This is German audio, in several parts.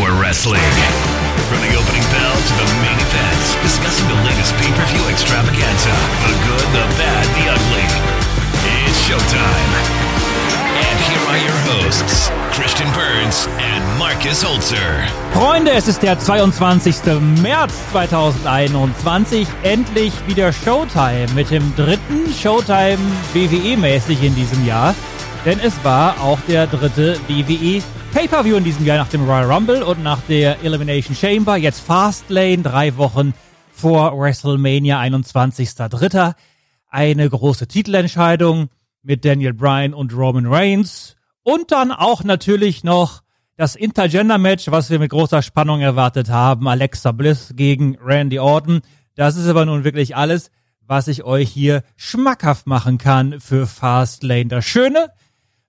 Power Wrestling. From the opening bell to the main event, discussing the latest pay-per-view extravaganza, the good, the bad, the ugly. It's showtime. And here are your hosts, Christian Burns and Marcus Holzer. Freunde, es ist der 22. März 2021. Endlich wieder Showtime mit dem dritten Showtime WWE-mäßig in diesem Jahr. Denn es war auch der dritte WWE Pay-Per-View in diesem Jahr nach dem Royal Rumble und nach der Elimination Chamber. Jetzt Fastlane, drei Wochen vor WrestleMania, 21.03. Eine große Titelentscheidung mit Daniel Bryan und Roman Reigns. Und dann auch natürlich noch das Intergender-Match, was wir mit großer Spannung erwartet haben. Alexa Bliss gegen Randy Orton. Das ist aber nun wirklich alles, was ich euch hier schmackhaft machen kann für Fastlane. Das Schöne,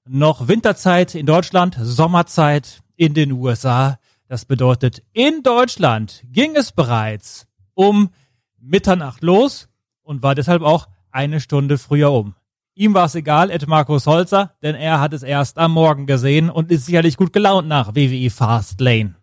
noch Winterzeit in Deutschland, Sommerzeit in den USA. Das bedeutet, in Deutschland ging es bereits um Mitternacht los und war deshalb auch eine Stunde früher um. Ihm war es egal, Ed Markus Holzer, denn er hat es erst am Morgen gesehen und ist sicherlich gut gelaunt nach WWE Fastlane.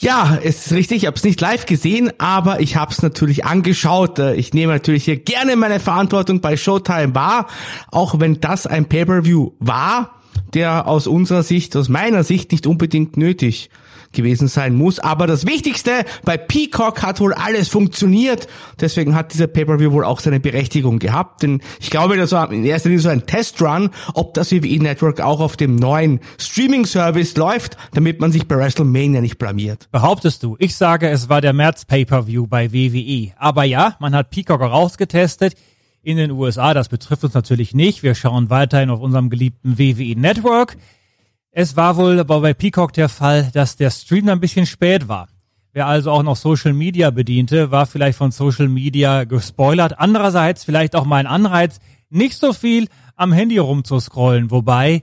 Ja, es ist richtig, ich habe es nicht live gesehen, aber ich habe es natürlich angeschaut. Äh, Ich nehme natürlich hier gerne meine Verantwortung bei Showtime wahr, auch wenn das ein Pay-per-View war, der aus unserer Sicht, aus meiner Sicht nicht unbedingt nötig gewesen sein muss. Aber das Wichtigste, bei Peacock hat wohl alles funktioniert. Deswegen hat dieser Pay-Per-View wohl auch seine Berechtigung gehabt. Denn ich glaube, das war in erster Linie so ein Testrun, ob das WWE Network auch auf dem neuen Streaming-Service läuft, damit man sich bei WrestleMania nicht blamiert. Behauptest du? Ich sage, es war der März Pay-Per-View bei WWE. Aber ja, man hat Peacock rausgetestet in den USA. Das betrifft uns natürlich nicht. Wir schauen weiterhin auf unserem geliebten WWE Network. Es war wohl bei Peacock der Fall, dass der Stream ein bisschen spät war. Wer also auch noch Social Media bediente, war vielleicht von Social Media gespoilert. Andererseits vielleicht auch mal ein Anreiz, nicht so viel am Handy rumzuscrollen. Wobei,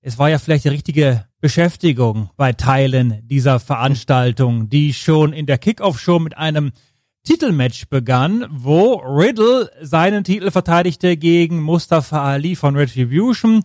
es war ja vielleicht die richtige Beschäftigung bei Teilen dieser Veranstaltung, die schon in der Kickoff-Show mit einem Titelmatch begann, wo Riddle seinen Titel verteidigte gegen Mustafa Ali von Retribution.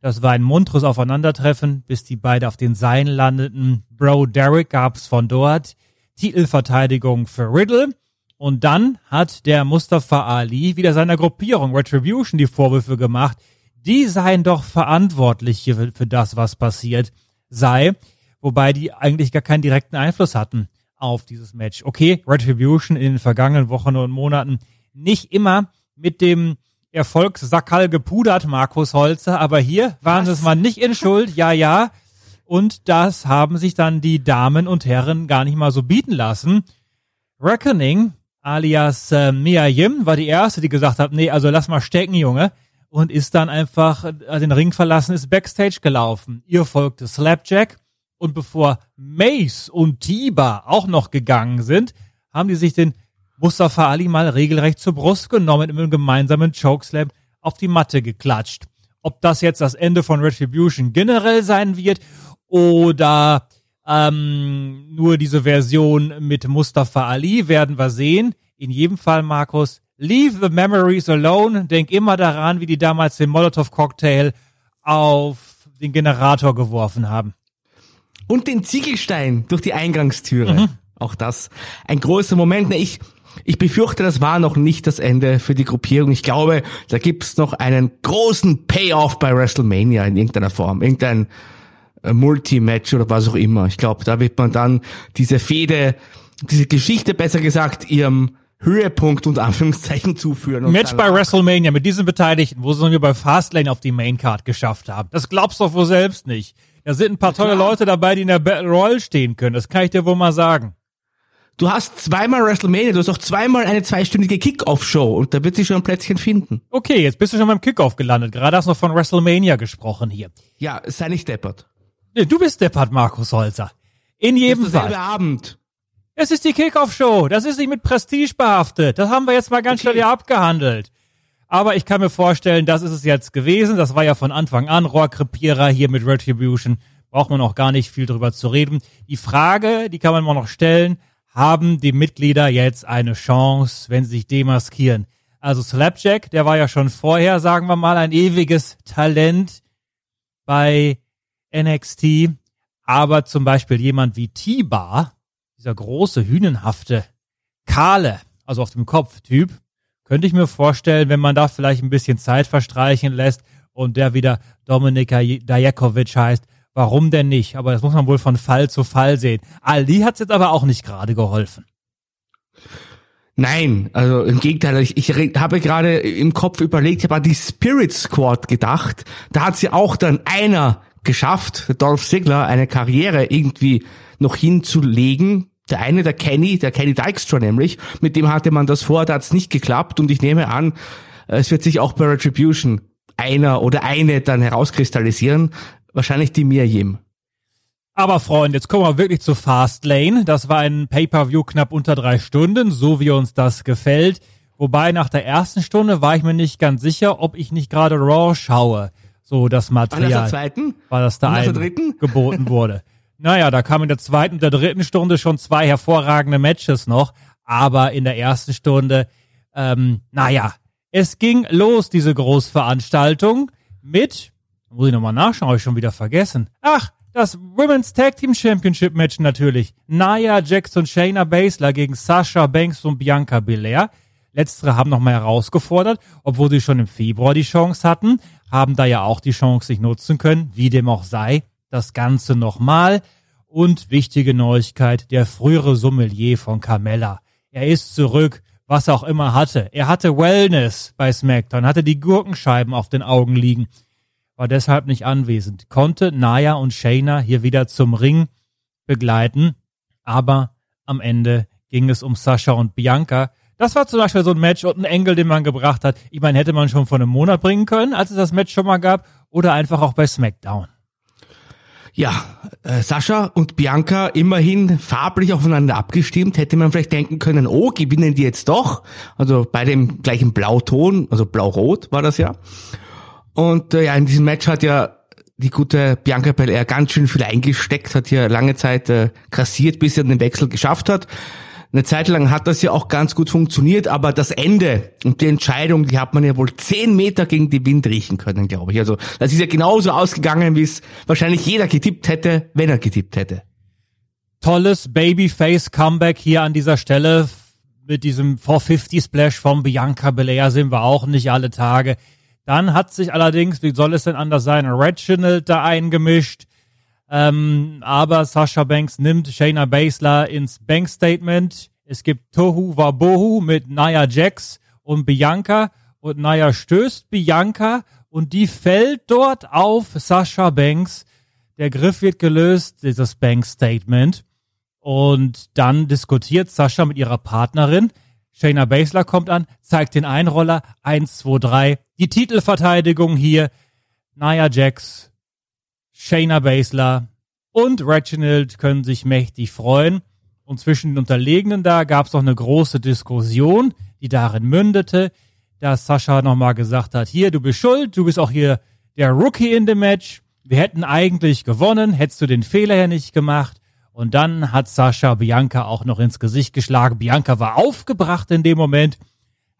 Das war ein munteres Aufeinandertreffen, bis die beiden auf den Seilen landeten. Bro Derek gab's von dort. Titelverteidigung für Riddle. Und dann hat der Mustafa Ali wieder seiner Gruppierung Retribution die Vorwürfe gemacht, die seien doch verantwortlich für das, was passiert sei, wobei die eigentlich gar keinen direkten Einfluss hatten auf dieses Match. Okay, Retribution in den vergangenen Wochen und Monaten nicht immer mit dem Erfolgssackerl gepudert, Markus Holzer, aber hier waren es mal nicht in Schuld, ja, ja. Und das haben sich dann die Damen und Herren gar nicht mal so bieten lassen. Reckoning, alias äh, Mia Yim, war die erste, die gesagt hat, nee, also lass mal stecken, Junge. Und ist dann einfach äh, den Ring verlassen, ist Backstage gelaufen. Ihr folgte Slapjack. Und bevor Mace und Tiba auch noch gegangen sind, haben die sich den Mustafa Ali mal regelrecht zur Brust genommen und einem gemeinsamen Chokeslam auf die Matte geklatscht. Ob das jetzt das Ende von Retribution generell sein wird oder ähm, nur diese Version mit Mustafa Ali, werden wir sehen. In jedem Fall, Markus, leave the memories alone. Denk immer daran, wie die damals den Molotov-Cocktail auf den Generator geworfen haben. Und den Ziegelstein durch die Eingangstüre. Mhm. Auch das ein großer Moment. Ich, ich befürchte, das war noch nicht das Ende für die Gruppierung. Ich glaube, da gibt's noch einen großen Payoff bei WrestleMania in irgendeiner Form. Irgendein äh, Multi-Match oder was auch immer. Ich glaube, da wird man dann diese Fehde, diese Geschichte besser gesagt, ihrem Höhepunkt und Anführungszeichen zuführen. Match bei WrestleMania mit diesen Beteiligten, wo sie nur bei Fastlane auf die Maincard geschafft haben. Das glaubst du doch wohl selbst nicht. Da sind ein paar tolle Leute dabei, die in der Battle Royale stehen können. Das kann ich dir wohl mal sagen. Du hast zweimal WrestleMania, du hast auch zweimal eine zweistündige Kickoff-Show und da wird sich schon ein Plätzchen finden. Okay, jetzt bist du schon beim Kickoff gelandet. Gerade hast du noch von WrestleMania gesprochen hier. Ja, sei nicht deppert. Nee, Du bist deppert, Markus Holzer. In jedem Das ist Fall. Abend. Es ist die Kickoff-Show. Das ist nicht mit Prestige behaftet. Das haben wir jetzt mal ganz Okay. schnell hier abgehandelt. Aber ich kann mir vorstellen, das ist es jetzt gewesen. Das war ja von Anfang an Rohrkrepierer hier mit Retribution. Braucht man auch gar nicht viel drüber zu reden. Die Frage, die kann man mal noch stellen, haben die Mitglieder jetzt eine Chance, wenn sie sich demaskieren? Also Slapjack, der war ja schon vorher, sagen wir mal, ein ewiges Talent bei NXT. Aber zum Beispiel jemand wie T-Bar, dieser große, hünenhafte, kahle, also auf dem Kopf-Typ, könnte ich mir vorstellen, wenn man da vielleicht ein bisschen Zeit verstreichen lässt und der wieder Dominik Dajakovic heißt, warum denn nicht? Aber das muss man wohl von Fall zu Fall sehen. Ali hat's jetzt aber auch nicht gerade geholfen. Nein, also im Gegenteil, ich, ich habe gerade im Kopf überlegt, ich habe an die Spirit Squad gedacht. Da hat sie auch dann einer geschafft, Dolph Ziggler, eine Karriere irgendwie noch hinzulegen. Der eine, der Kenny, der Kenny Dykstra nämlich, mit dem hatte man das vor, da hat's nicht geklappt und ich nehme an, es wird sich auch bei Retribution einer oder eine dann herauskristallisieren. Wahrscheinlich die Miriam. Aber Freunde, jetzt kommen wir wirklich zu Fastlane. Das war ein Pay-Per-View knapp unter drei Stunden, so wie uns das gefällt. Wobei nach der ersten Stunde war ich mir nicht ganz sicher, ob ich nicht gerade Raw schaue. So das An der Material. zweiten? War das da Und nach der dritten? geboten wurde. Naja, da kamen in der zweiten und der dritten Stunde schon zwei hervorragende Matches noch. Aber in der ersten Stunde, ähm, naja, es ging los, diese Großveranstaltung, mit, muss ich nochmal nachschauen, habe ich schon wieder vergessen. Ach, das Women's Tag Team Championship Match natürlich. Jax und Shayna Baszler gegen Sasha Banks und Bianca Belair. Letztere haben nochmal herausgefordert, obwohl sie schon im Februar die Chance hatten, haben da ja auch die Chance nicht nutzen können, wie dem auch sei. Das Ganze nochmal. Und wichtige Neuigkeit, der frühere Sommelier von Carmella. Er ist zurück, was er auch immer hatte. Er hatte Wellness bei SmackDown, hatte die Gurkenscheiben auf den Augen liegen, war deshalb nicht anwesend, konnte Naya und Shayna hier wieder zum Ring begleiten, aber am Ende ging es um Sascha und Bianca. Das war zum Beispiel so ein Match und ein Engel, den man gebracht hat. Ich meine, hätte man schon vor einem Monat bringen können, als es das Match schon mal gab, oder einfach auch bei SmackDown. Ja, äh, Sascha und Bianca immerhin farblich aufeinander abgestimmt. Hätte man vielleicht denken können, oh, gewinnen die jetzt doch. Also bei dem gleichen Blauton, also blau-rot war das ja. Und äh, ja, in diesem Match hat ja die gute Bianca Belair ganz schön viel eingesteckt, hat hier lange Zeit äh, kassiert, bis sie den Wechsel geschafft hat. Eine Zeit lang hat das ja auch ganz gut funktioniert, aber das Ende und die Entscheidung, die hat man ja wohl zehn Meter gegen den Wind riechen können, glaube ich. Also das ist ja genauso ausgegangen, wie es wahrscheinlich jeder getippt hätte, wenn er getippt hätte. Tolles Babyface-Comeback hier an dieser Stelle. Mit diesem 450-Splash von Bianca Belair sind wir auch nicht alle Tage. Dann hat sich allerdings, wie soll es denn anders sein, Reginald da eingemischt. Ähm, aber Sasha Banks nimmt Shayna Baszler ins Bank-Statement. Es gibt Tohu Wabohu mit Nia Jax und Bianca. Und Nia stößt Bianca und die fällt dort auf Sasha Banks. Der Griff wird gelöst, dieses Bank-Statement. Und dann diskutiert Sascha mit ihrer Partnerin. Shayna Baszler kommt an, zeigt den Einroller. Eins, zwei, drei. Die Titelverteidigung hier. Nia Jax, Shayna Baszler und Reginald können sich mächtig freuen. Und zwischen den Unterlegenen da gab es noch eine große Diskussion, die darin mündete, dass Sascha nochmal gesagt hat, hier, du bist schuld, du bist auch hier der Rookie in dem Match. Wir hätten eigentlich gewonnen, hättest du den Fehler ja nicht gemacht. Und dann hat Sascha Bianca auch noch ins Gesicht geschlagen. Bianca war aufgebracht in dem Moment,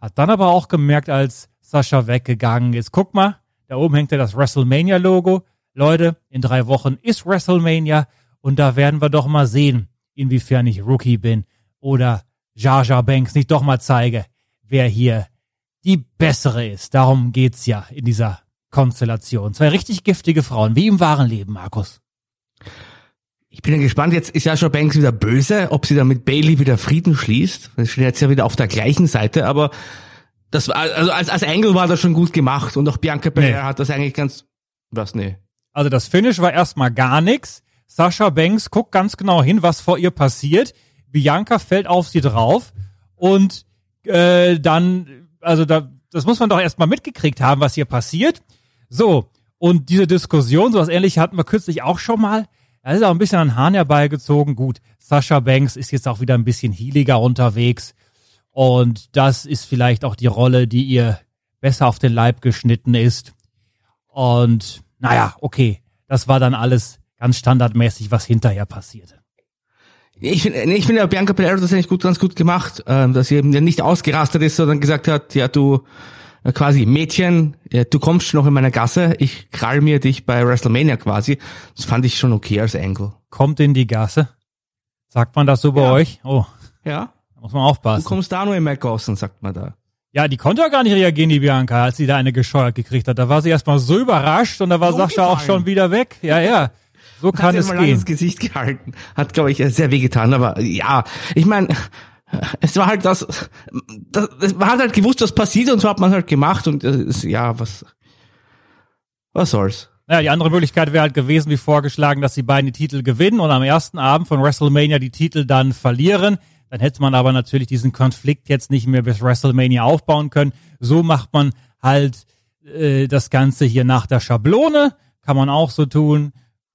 hat dann aber auch gemerkt, als Sascha weggegangen ist, guck mal, da oben hängt ja das WrestleMania-Logo. Leute, in drei Wochen ist WrestleMania und da werden wir doch mal sehen, inwiefern ich Rookie bin oder Jar Jar Banks nicht doch mal zeige, wer hier die bessere ist. Darum geht's ja in dieser Konstellation. Zwei richtig giftige Frauen, wie im wahren Leben, Markus. Ich bin ja gespannt, jetzt ist Sascha Banks wieder böse, ob sie dann mit Bailey wieder Frieden schließt. Wir stehen jetzt ja wieder auf der gleichen Seite, aber das war, also als, als Angle war das schon gut gemacht und auch Bianca Belair Nee. hat das eigentlich ganz, was, nee. Also das Finish war erstmal gar nix. Sascha Banks guckt ganz genau hin, was vor ihr passiert. Bianca fällt auf sie drauf und äh, dann, also da, das muss man doch erstmal mitgekriegt haben, was hier passiert. So, und diese Diskussion, sowas ähnliches hatten wir kürzlich auch schon mal. Da ist auch ein bisschen an Hahn herbeigezogen. Gut, Sascha Banks ist jetzt auch wieder ein bisschen healiger unterwegs. Und das ist vielleicht auch die Rolle, die ihr besser auf den Leib geschnitten ist. Und naja, okay, das war dann alles ganz standardmäßig, was hinterher passierte. Ich finde, nee, ich finde, Bianca Belair hat das eigentlich gut, ganz gut gemacht, ähm, dass sie eben nicht ausgerastet ist, sondern gesagt hat, ja, du, äh, quasi Mädchen, ja, du kommst schon noch in meiner Gasse, ich krall mir dich bei WrestleMania quasi. Das fand ich schon okay als Angle. Kommt in die Gasse. Sagt man das so bei Ja. euch? Oh, Ja, da muss man du aufpassen. kommst da nur in McGawson, sagt man da. Ja, die konnte ja gar nicht reagieren, die Bianca, als sie da eine gescheuert gekriegt hat. Da war sie erstmal so überrascht und da war So Sascha auch gefallen. schon wieder weg. Ja, ja. So Hat kann sie es mal lang ins gehen. Gesicht gehalten. Hat, glaube ich, sehr wehgetan, aber ja, ich meine, es war halt das, das, das, man hat halt gewusst, was passiert und so hat man halt gemacht und äh, es, ja, was, was soll's. Naja, die andere Möglichkeit wäre halt gewesen, wie vorgeschlagen, dass die beiden die Titel gewinnen und am ersten Abend von WrestleMania die Titel dann verlieren. Dann hätte man aber natürlich diesen Konflikt jetzt nicht mehr bis WrestleMania aufbauen können. So macht man halt äh, das Ganze hier nach der Schablone. Kann man auch so tun.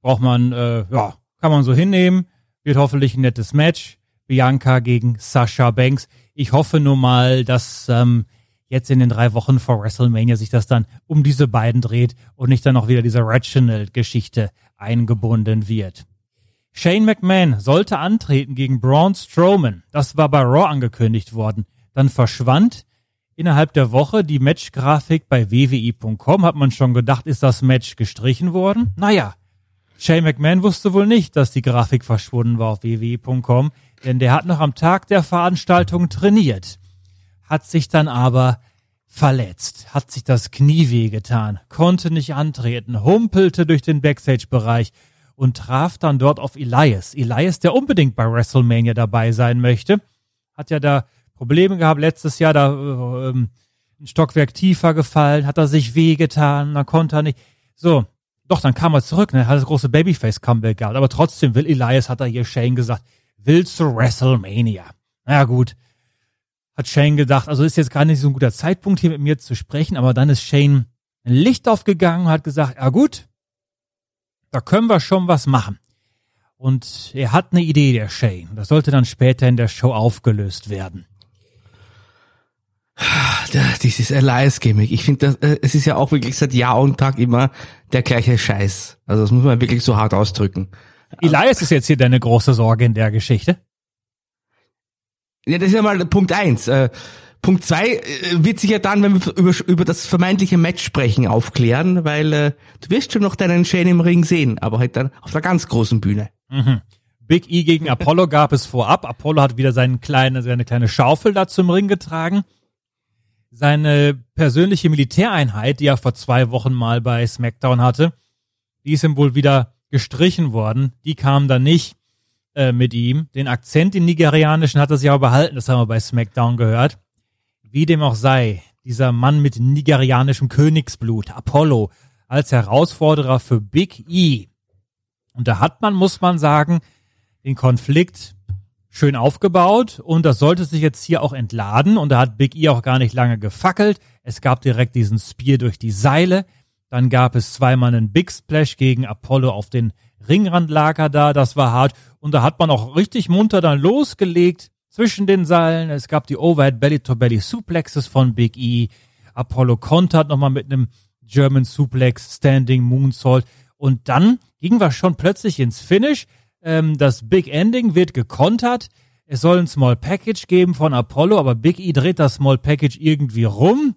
Braucht man, äh, ja, kann man so hinnehmen. Wird hoffentlich ein nettes Match. Bianca gegen Sasha Banks. Ich hoffe nur mal, dass ähm, jetzt in den drei Wochen vor WrestleMania sich das dann um diese beiden dreht und nicht dann noch wieder diese Reginald-Geschichte eingebunden wird. Shane McMahon sollte antreten gegen Braun Strowman. Das war bei Raw angekündigt worden. Dann verschwand innerhalb der Woche die Matchgrafik bei wwi.com. Hat man schon gedacht, ist das Match gestrichen worden? Naja, Shane McMahon wusste wohl nicht, dass die Grafik verschwunden war auf wwi.com, denn der hat noch am Tag der Veranstaltung trainiert, hat sich dann aber verletzt, hat sich das Knie wehgetan, konnte nicht antreten, humpelte durch den Backstage-Bereich und traf dann dort auf Elias. Elias, der unbedingt bei WrestleMania dabei sein möchte, hat ja da Probleme gehabt letztes Jahr, da äh, ähm, ein Stockwerk tiefer gefallen, hat er sich wehgetan, dann konnte er nicht. So, doch, dann kam er zurück, ne, hat das große Babyface-Comeback gehabt, aber trotzdem will Elias, hat er hier Shane gesagt, will zu WrestleMania. Na ja, gut. Hat Shane gedacht, also ist jetzt gar nicht so ein guter Zeitpunkt hier mit mir zu sprechen, aber dann ist Shane ein Licht aufgegangen und hat gesagt, ja gut, da können wir schon was machen. Und er hat eine Idee, der Shane. Das sollte dann später in der Show aufgelöst werden. Da- Dieses Elias-Gimmick. Ich finde, äh, es ist ja auch wirklich seit Jahr und Tag immer der gleiche Scheiß. Also das muss man wirklich so hart ausdrücken. Elias ist jetzt hier deine große Sorge in der Geschichte. Ja, das ist ja mal Punkt eins. Äh, Punkt zwei äh, wird sich ja dann, wenn wir über, über das vermeintliche Match sprechen, aufklären, weil äh, du wirst schon noch deinen Shane im Ring sehen, aber halt dann auf der ganz großen Bühne. Big E gegen Apollo gab es vorab. Apollo hat wieder seine kleine, seine kleine Schaufel da zum Ring getragen. Seine persönliche Militäreinheit, die er vor zwei Wochen mal bei SmackDown hatte, die ist ihm wohl wieder gestrichen worden. Die kam dann nicht äh, mit ihm. Den Akzent, den nigerianischen, hat er sich aber behalten. Das haben wir bei SmackDown gehört. Wie dem auch sei, dieser Mann mit nigerianischem Königsblut, Apollo, als Herausforderer für Big E. Und da hat man, muss man sagen, den Konflikt schön aufgebaut und das sollte sich jetzt hier auch entladen und da hat Big E auch gar nicht lange gefackelt. Es gab direkt diesen Spear durch die Seile. Dann gab es zweimal einen Big Splash gegen Apollo auf den Ringrandlager da. Das war hart. Und da hat man auch richtig munter dann losgelegt zwischen den Seilen. Es gab die Overhead Belly to Belly Suplexes von Big E. Apollo kontert nochmal mit einem German Suplex, Standing Moonsault. Und dann gingen wir schon plötzlich ins Finish. Ähm, das Big Ending wird gekontert. Es soll ein Small Package geben von Apollo, aber Big E dreht das Small Package irgendwie rum.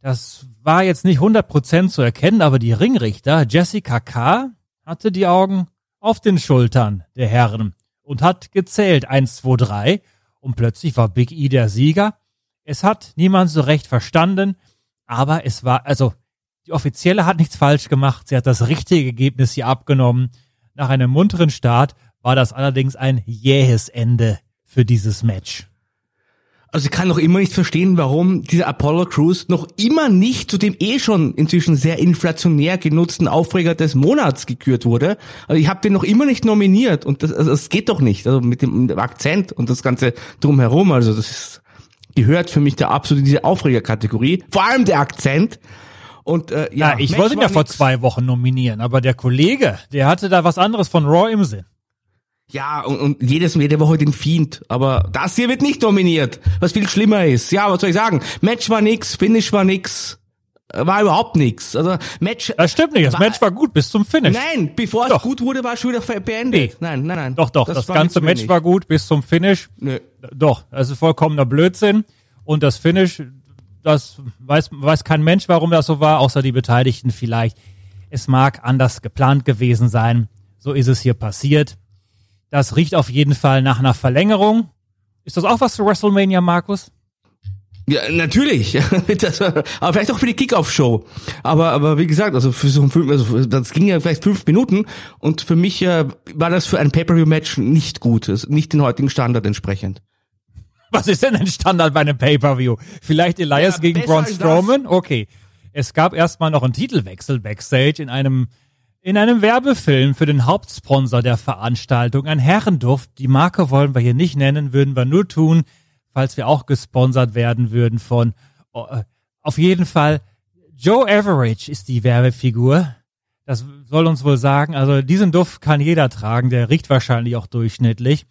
Das war jetzt nicht 100% zu erkennen, aber die Ringrichter, Jessica K., hatte die Augen auf den Schultern der Herren und hat gezählt. Eins, zwei, drei. Und plötzlich war Big E der Sieger. Es hat niemand so recht verstanden, aber es war, also, die Offizielle hat nichts falsch gemacht. Sie hat das richtige Ergebnis hier abgenommen. Nach einem munteren Start war das allerdings ein jähes Ende für dieses Match. Also ich kann noch immer nicht verstehen, warum dieser Apollo Crews noch immer nicht zu dem eh schon inzwischen sehr inflationär genutzten Aufreger des Monats gekürt wurde. Also ich habe den noch immer nicht nominiert und das, also das geht doch nicht. Also mit dem, mit dem Akzent und das Ganze drumherum. Also das ist, gehört für mich da absolut in diese Aufregerkategorie. Vor allem der Akzent. Und äh, ja, Ja, ich Match wollte ihn ja war vor nix. zwei Wochen nominieren, aber der Kollege, der hatte da was anderes von Raw im Sinn. Ja, und, und jedes, jede Woche den Fiend. Aber das hier wird nicht dominiert, was viel schlimmer ist. Ja, was soll ich sagen? Match war nix, Finish war nix, äh, war überhaupt nix. Also Match. Das stimmt nicht, das war- Match war gut bis zum Finish. Nein, bevor Doch. es gut wurde, war es schon wieder beendet. Nee. Nein, nein, nein. Doch, doch, das, war ganze Match war gut bis zum Finish. Nö. Doch, das ist vollkommener Blödsinn. Und das Finish, das weiß, weiß kein Mensch, warum das so war, außer die Beteiligten vielleicht. Es mag anders geplant gewesen sein. So ist es hier passiert. Das riecht auf jeden Fall nach einer Verlängerung. Ist das auch was für WrestleMania, Markus? Ja, natürlich. das, aber vielleicht auch für die Kickoff-Show. Aber, aber wie gesagt, also für so ein fünf, also das ging ja vielleicht fünf Minuten und für mich äh, war das für ein Pay-Per-View-Match nicht gut. Nicht den heutigen Standard entsprechend. Was ist denn ein Standard bei einem Pay-Per-View? Vielleicht Elias Ja, gegen Braun Strowman? Okay. Es gab erstmal noch einen Titelwechsel backstage in einem, in einem Werbefilm für den Hauptsponsor der Veranstaltung. Ein Herrenduft. Die Marke wollen wir hier nicht nennen, würden wir nur tun, falls wir auch gesponsert werden würden von, oh, äh, auf jeden Fall, Joe Average ist die Werbefigur. Das soll uns wohl sagen. Also diesen Duft kann jeder tragen. Der riecht wahrscheinlich auch durchschnittlich.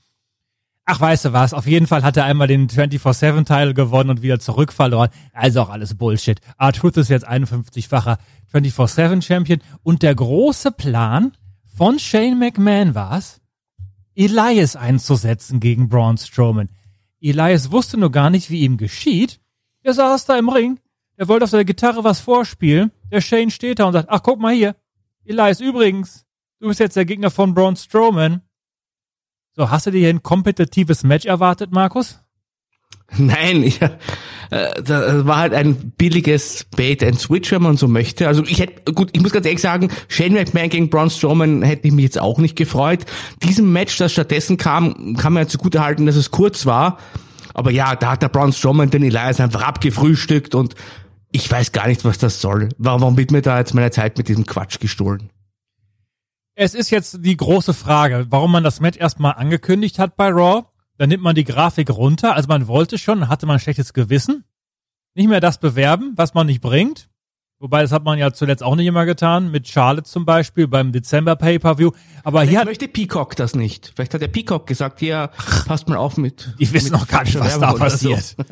Ach, weißt du was? Auf jeden Fall hat er einmal den 24-7-Title gewonnen und wieder zurückverloren. Also auch alles Bullshit. R-Truth ist jetzt 51-facher 24-7-Champion. Und der große Plan von Shane McMahon war's, Elias einzusetzen gegen Braun Strowman. Elias wusste nur gar nicht, wie ihm geschieht. Er saß da im Ring. Er wollte auf seiner Gitarre was vorspielen. Der Shane steht da und sagt, ach, guck mal hier. Elias, übrigens, du bist jetzt der Gegner von Braun Strowman. So, hast du dir hier ein kompetitives Match erwartet, Markus? Nein, ich, äh, das war halt ein billiges Bait and Switch, wenn man so möchte. Also ich hätte, gut, ich muss ganz ehrlich sagen, Shane McMahon gegen Braun Strowman hätte ich mich jetzt auch nicht gefreut. Diesem Match, das stattdessen kam, kann man ja zugute halten, dass es kurz war. Aber ja, da hat der Braun Strowman den Elias einfach abgefrühstückt und ich weiß gar nicht, was das soll. Warum wird mir da jetzt meine Zeit mit diesem Quatsch gestohlen? Es ist jetzt die große Frage, warum man das Match erstmal angekündigt hat bei Raw. Dann nimmt man die Grafik runter. Also man wollte schon, hatte man ein schlechtes Gewissen. Nicht mehr das bewerben, was man nicht bringt. Wobei, das hat man ja zuletzt auch nicht immer getan. Mit Charlotte zum Beispiel beim Dezember Pay-Per-View. Aber hier Vielleicht hat, möchte Peacock das nicht. Vielleicht hat der Peacock gesagt, hier, passt mal auf mit. Die wissen mit noch gar nicht, was da oder so. passiert.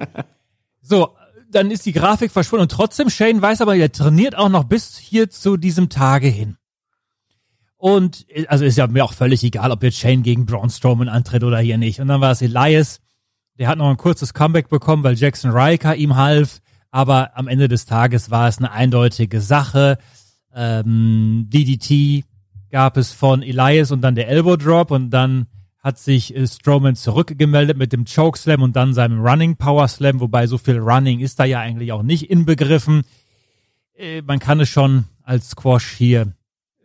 So, dann ist die Grafik verschwunden und trotzdem Shane weiß aber, er trainiert auch noch bis hier zu diesem Tage hin. Und äh, also ist ja mir auch völlig egal, ob jetzt Shane gegen Braun Strowman antritt oder hier nicht. Und dann war es Elias, der hat noch ein kurzes Comeback bekommen, weil Jackson Riker ihm half. Aber am Ende des Tages war es eine eindeutige Sache. Ähm, DDT gab es von Elias und dann der Elbow Drop und dann hat sich äh, Strowman zurückgemeldet mit dem Choke Slam und dann seinem Running Power Slam, wobei so viel Running ist da ja eigentlich auch nicht inbegriffen. Äh, man kann es schon als Squash hier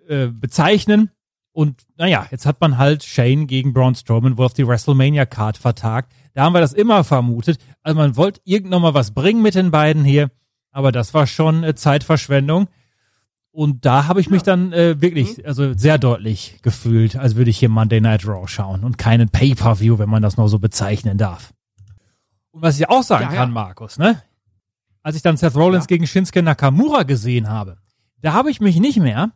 äh, bezeichnen. Und naja, jetzt hat man halt Shane gegen Braun Strowman wohl auf die WrestleMania-Card vertagt. Da haben wir das immer vermutet. Also man wollte irgendwann mal was bringen mit den beiden hier, aber das war schon äh, Zeitverschwendung. Und da habe ich mich dann äh, wirklich, also sehr deutlich gefühlt, als würde ich hier Monday Night Raw schauen und keinen Pay-Per-View, wenn man das noch so bezeichnen darf. Und was ich auch sagen Ja, ja. kann, Markus, ne? Als ich dann Seth Rollins Ja. gegen Shinsuke Nakamura gesehen habe, da habe ich mich nicht mehr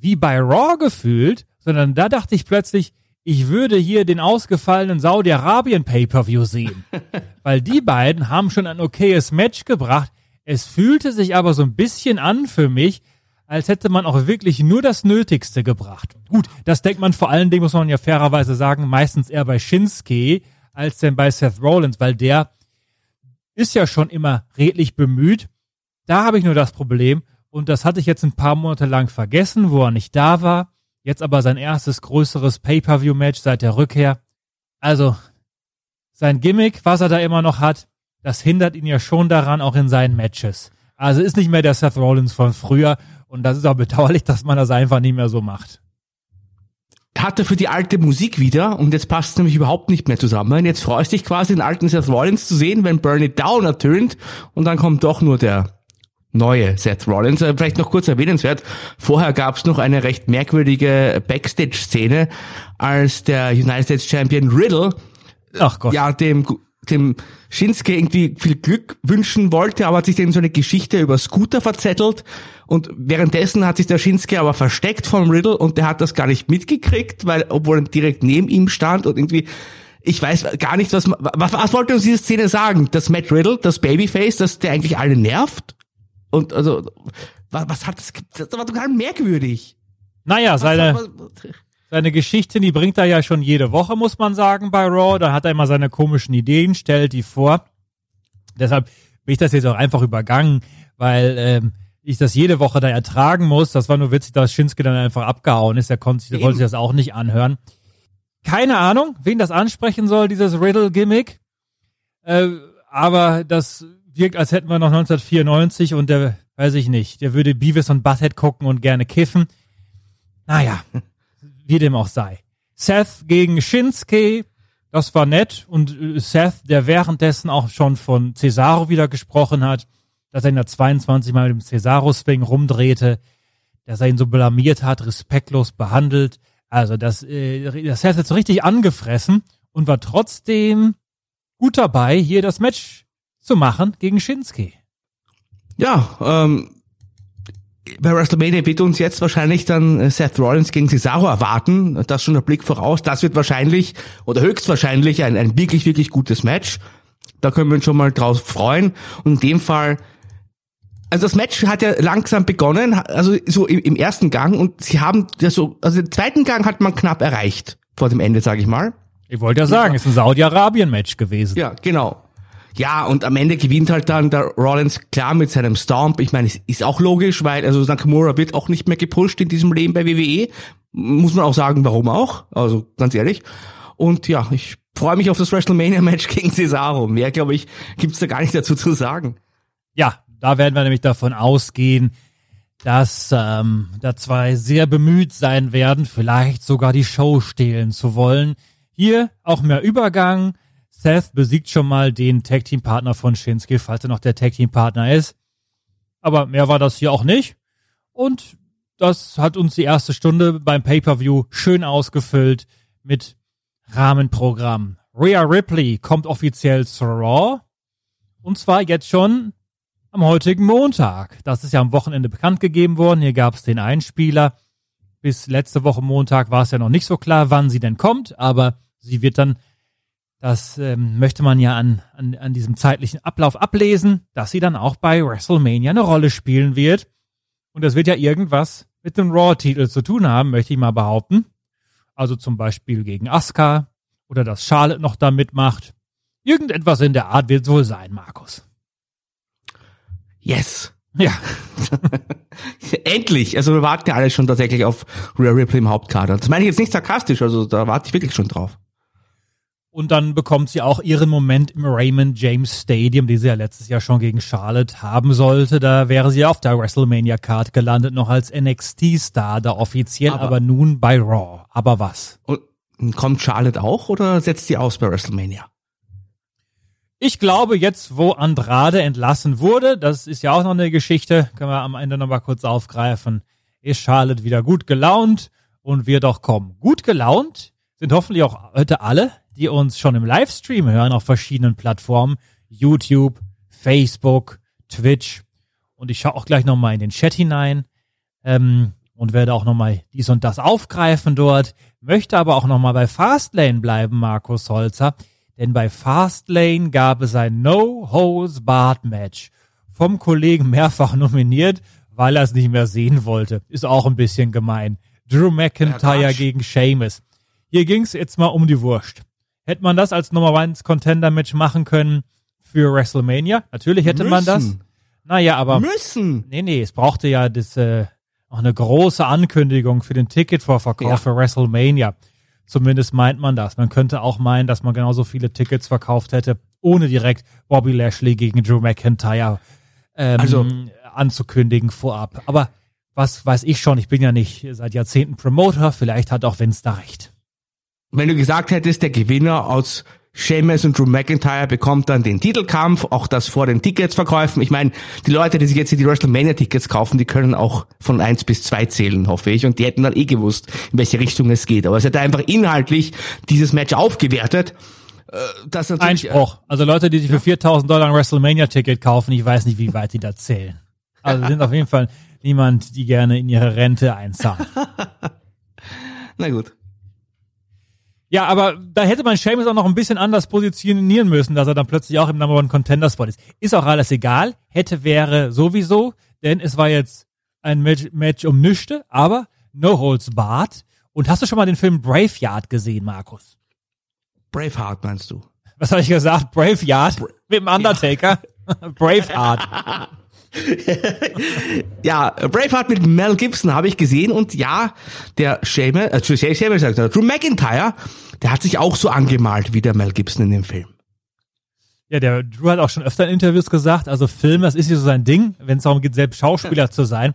wie bei Raw gefühlt, sondern da dachte ich plötzlich, ich würde hier den ausgefallenen Saudi-Arabien Pay-Per-View sehen. Weil die beiden haben schon ein okayes Match gebracht. Es fühlte sich aber so ein bisschen an für mich, als hätte man auch wirklich nur das Nötigste gebracht. Gut, das denkt man vor allen Dingen, muss man ja fairerweise sagen, meistens eher bei Shinsuke als denn bei Seth Rollins, weil der ist ja schon immer redlich bemüht. Da habe ich nur das Problem, und das hatte ich jetzt ein paar Monate lang vergessen, wo er nicht da war. Jetzt aber sein erstes größeres Pay-Per-View-Match seit der Rückkehr. Also, sein Gimmick, was er da immer noch hat, das hindert ihn ja schon daran, auch in seinen Matches. Also ist nicht mehr der Seth Rollins von früher und das ist auch bedauerlich, dass man das einfach nicht mehr so macht. hat er für die alte Musik wieder und jetzt passt es nämlich überhaupt nicht mehr zusammen. Jetzt freust dich quasi den alten Seth Rollins zu sehen, wenn Burn It Down ertönt und dann kommt doch nur der neue Seth Rollins. Äh, vielleicht noch kurz erwähnenswert, vorher gab es noch eine recht merkwürdige Backstage-Szene, als der United States Champion Riddle Ach Gott. ja dem dem Shinsuke irgendwie viel Glück wünschen wollte, aber hat sich dann so eine Geschichte über Scooter verzettelt und währenddessen hat sich der Shinsuke aber versteckt vom Riddle und der hat das gar nicht mitgekriegt, weil obwohl er direkt neben ihm stand und irgendwie ich weiß gar nicht, was was, was wollte uns diese Szene sagen, dass Matt Riddle, das Babyface, dass der eigentlich alle nervt und also was, was hat das das war total merkwürdig. Naja, seine, was- seine Geschichten, die bringt er ja schon jede Woche, muss man sagen, bei Raw. Da hat er immer seine komischen Ideen, stellt die vor. Deshalb bin ich das jetzt auch einfach übergangen, weil ähm, ich das jede Woche da ertragen muss. Das war nur witzig, dass Shinsuke dann einfach abgehauen ist. Er konnte sich, der wollte sich das auch nicht anhören. Keine Ahnung, wen das ansprechen soll, dieses Riddle-Gimmick. Äh, aber das wirkt, als hätten wir noch 1994 und der, weiß ich nicht, der würde Beavis und Butthead gucken und gerne kiffen. Naja, wie dem auch sei. Seth gegen Shinsuke, das war nett. Und äh, Seth, der währenddessen auch schon von Cesaro wieder gesprochen hat, dass er ihn da 22 Mal im Cesaro-Swing rumdrehte, dass er ihn so blamiert hat, respektlos behandelt. Also das, äh, das Seth so richtig angefressen und war trotzdem gut dabei, hier das Match zu machen gegen Shinsuke. Ja, ähm, bei WrestleMania wird uns jetzt wahrscheinlich dann äh, Seth Rollins gegen Cesaro erwarten. Das schon der Blick voraus. Das wird wahrscheinlich oder höchstwahrscheinlich ein, ein wirklich, wirklich gutes Match. Da können wir uns schon mal drauf freuen. Und in dem Fall, also das Match hat ja langsam begonnen, also so im, im ersten Gang und sie haben ja so, also den zweiten Gang hat man knapp erreicht vor dem Ende, sage ich mal. Ich wollte ja sagen, ist ein Saudi-Arabien-Match gewesen. Ja, genau. Ja, und am Ende gewinnt halt dann der Rollins klar mit seinem Stomp. Ich meine, es ist auch logisch, weil also Nakamura wird auch nicht mehr gepusht in diesem Leben bei WWE. Muss man auch sagen, warum auch. Also ganz ehrlich. Und ja, ich freue mich auf das WrestleMania-Match gegen Cesaro. Mehr, glaube ich, gibt's da gar nicht dazu zu sagen. Ja, da werden wir nämlich davon ausgehen, dass ähm, da zwei sehr bemüht sein werden, vielleicht sogar die Show stehlen zu wollen. Hier auch mehr Übergang. Seth besiegt schon mal den Tag Team Partner von Shinsuke, falls er noch der Tag Team Partner ist. Aber mehr war das hier auch nicht. Und das hat uns die erste Stunde beim Pay-per-View schön ausgefüllt mit Rahmenprogramm. Rhea Ripley kommt offiziell zu Raw. Und zwar jetzt schon am heutigen Montag. Das ist ja am Wochenende bekannt gegeben worden. Hier gab es den Einspieler. Bis letzte Woche Montag war es ja noch nicht so klar, wann sie denn kommt, aber sie wird dann, das ähm, möchte man ja an, an, an diesem zeitlichen Ablauf ablesen, dass sie dann auch bei WrestleMania eine Rolle spielen wird. Und das wird ja irgendwas mit dem Raw-Titel zu tun haben, möchte ich mal behaupten. Also zum Beispiel gegen Asuka oder dass Charlotte noch da mitmacht. Irgendetwas in der Art wird es wohl sein, Markus. Yes. Ja, Endlich. Also wir warten ja alle schon tatsächlich auf Rhea Ripley im Hauptkader. Das meine ich jetzt nicht sarkastisch, also da warte ich wirklich schon drauf. Und dann bekommt sie auch ihren Moment im Raymond James Stadium, die sie ja letztes Jahr schon gegen Charlotte haben sollte. Da wäre sie auf der WrestleMania-Card gelandet, noch als NXT-Star, da offiziell, aber, Aber- nun bei Raw. Aber was? Und kommt Charlotte auch oder setzt sie aus bei WrestleMania? Ich glaube, jetzt, wo Andrade entlassen wurde, das ist ja auch noch eine Geschichte, können wir am Ende nochmal kurz aufgreifen, ist Charlotte wieder gut gelaunt und wird auch kommen. Gut gelaunt sind hoffentlich auch heute alle, die uns schon im Livestream hören auf verschiedenen Plattformen, YouTube, Facebook, Twitch und ich schaue auch gleich nochmal in den Chat hinein ähm, und werde auch nochmal dies und das aufgreifen dort, möchte aber auch nochmal bei Fastlane bleiben, Markus Holzer, denn bei Fastlane gab es ein No-Hose-Barred-Match. Vom Kollegen mehrfach nominiert, weil er es nicht mehr sehen wollte. Ist auch ein bisschen gemein. Drew McIntyre Quatsch. gegen Sheamus. Hier ging's jetzt mal um die Wurst. Hätte man das als Nummer 1 Contender-Match machen können für WrestleMania? Natürlich hätte man das. Müssen. Naja, aber Müssen. Nee, nee, es brauchte ja das, äh, auch eine große Ankündigung für den Ticketvorverkauf Ja. für WrestleMania. Zumindest meint man das. Man könnte auch meinen, dass man genauso viele Tickets verkauft hätte, ohne direkt Bobby Lashley gegen Drew McIntyre ähm, Also- anzukündigen vorab. Aber was weiß ich schon, ich bin ja nicht seit Jahrzehnten Promoter, vielleicht hat auch Vince da recht. Wenn du gesagt hättest, der Gewinner aus Sheamus und Drew McIntyre bekommt dann den Titelkampf, auch das vor den Ticketsverkäufen. Ich meine, die Leute, die sich jetzt hier die WrestleMania-Tickets kaufen, die können auch von eins bis zwei zählen, hoffe ich. Und die hätten dann eh gewusst, in welche Richtung es geht. Aber es hätte einfach inhaltlich dieses Match aufgewertet. Äh, Das äh, Einspruch. Also Leute, die sich für 4000 Dollar ein WrestleMania-Ticket kaufen, ich weiß nicht, wie weit die da zählen. Also sind auf jeden Fall niemand, die gerne in ihre Rente einzahlen. Na gut. Ja, aber da hätte man Seamus auch noch ein bisschen anders positionieren müssen, dass er dann plötzlich auch im Number One Contender Spot ist. Ist auch alles egal. Hätte, wäre sowieso, denn es war jetzt ein Match, Match um Nüchte, aber No Holds Barred. Und hast du schon mal den Film Braveyard gesehen, Markus? Braveheart meinst du? Was habe ich gesagt? Braveyard? Mit dem Undertaker? Braveheart. Ja, Braveheart mit Mel Gibson habe ich gesehen und ja, der Sheamus, äh, Sheamus sagt er, Drew McIntyre, der hat sich auch so angemalt wie der Mel Gibson in dem Film. Ja, der Drew hat auch schon öfter in Interviews gesagt, also Film, das ist hier so sein Ding, wenn es darum geht, selbst Schauspieler zu sein.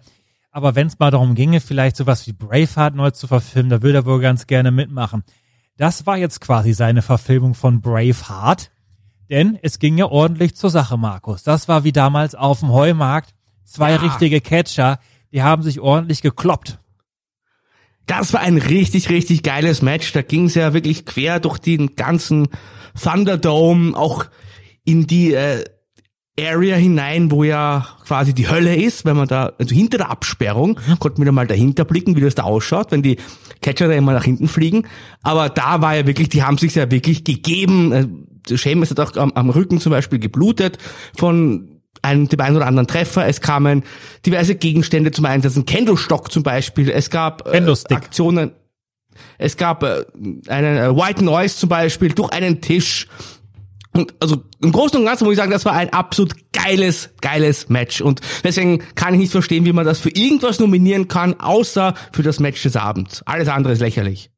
Aber wenn es mal darum ginge, vielleicht sowas wie Braveheart neu zu verfilmen, da würde er wohl ganz gerne mitmachen. Das war jetzt quasi seine Verfilmung von Braveheart. Denn es ging ja ordentlich zur Sache, Markus. Das war wie damals auf dem Heumarkt. Zwei Ja. richtige Catcher, die haben sich ordentlich gekloppt. Das war ein richtig, richtig geiles Match. Da ging es ja wirklich quer durch den ganzen Thunderdome, auch in die äh, Area hinein, wo ja quasi die Hölle ist, wenn man da, also hinter der Absperrung, konnten wir da mal dahinter blicken, wie das da ausschaut, wenn die Catcher da immer nach hinten fliegen. Aber da war ja wirklich, die haben sich ja wirklich gegeben. Äh, Seamus hat auch am, am Rücken zum Beispiel geblutet von einem, dem einen oder anderen Treffer. Es kamen diverse Gegenstände zum Einsatz, ein Kendo-Stock zum Beispiel. Es gab äh. Aktionen. Es gab äh, einen äh, White Noise zum Beispiel durch einen Tisch. Und also im Großen und Ganzen muss ich sagen, das war ein absolut geiles, geiles Match. Und deswegen kann ich nicht verstehen, wie man das für irgendwas nominieren kann, außer für das Match des Abends. Alles andere ist lächerlich.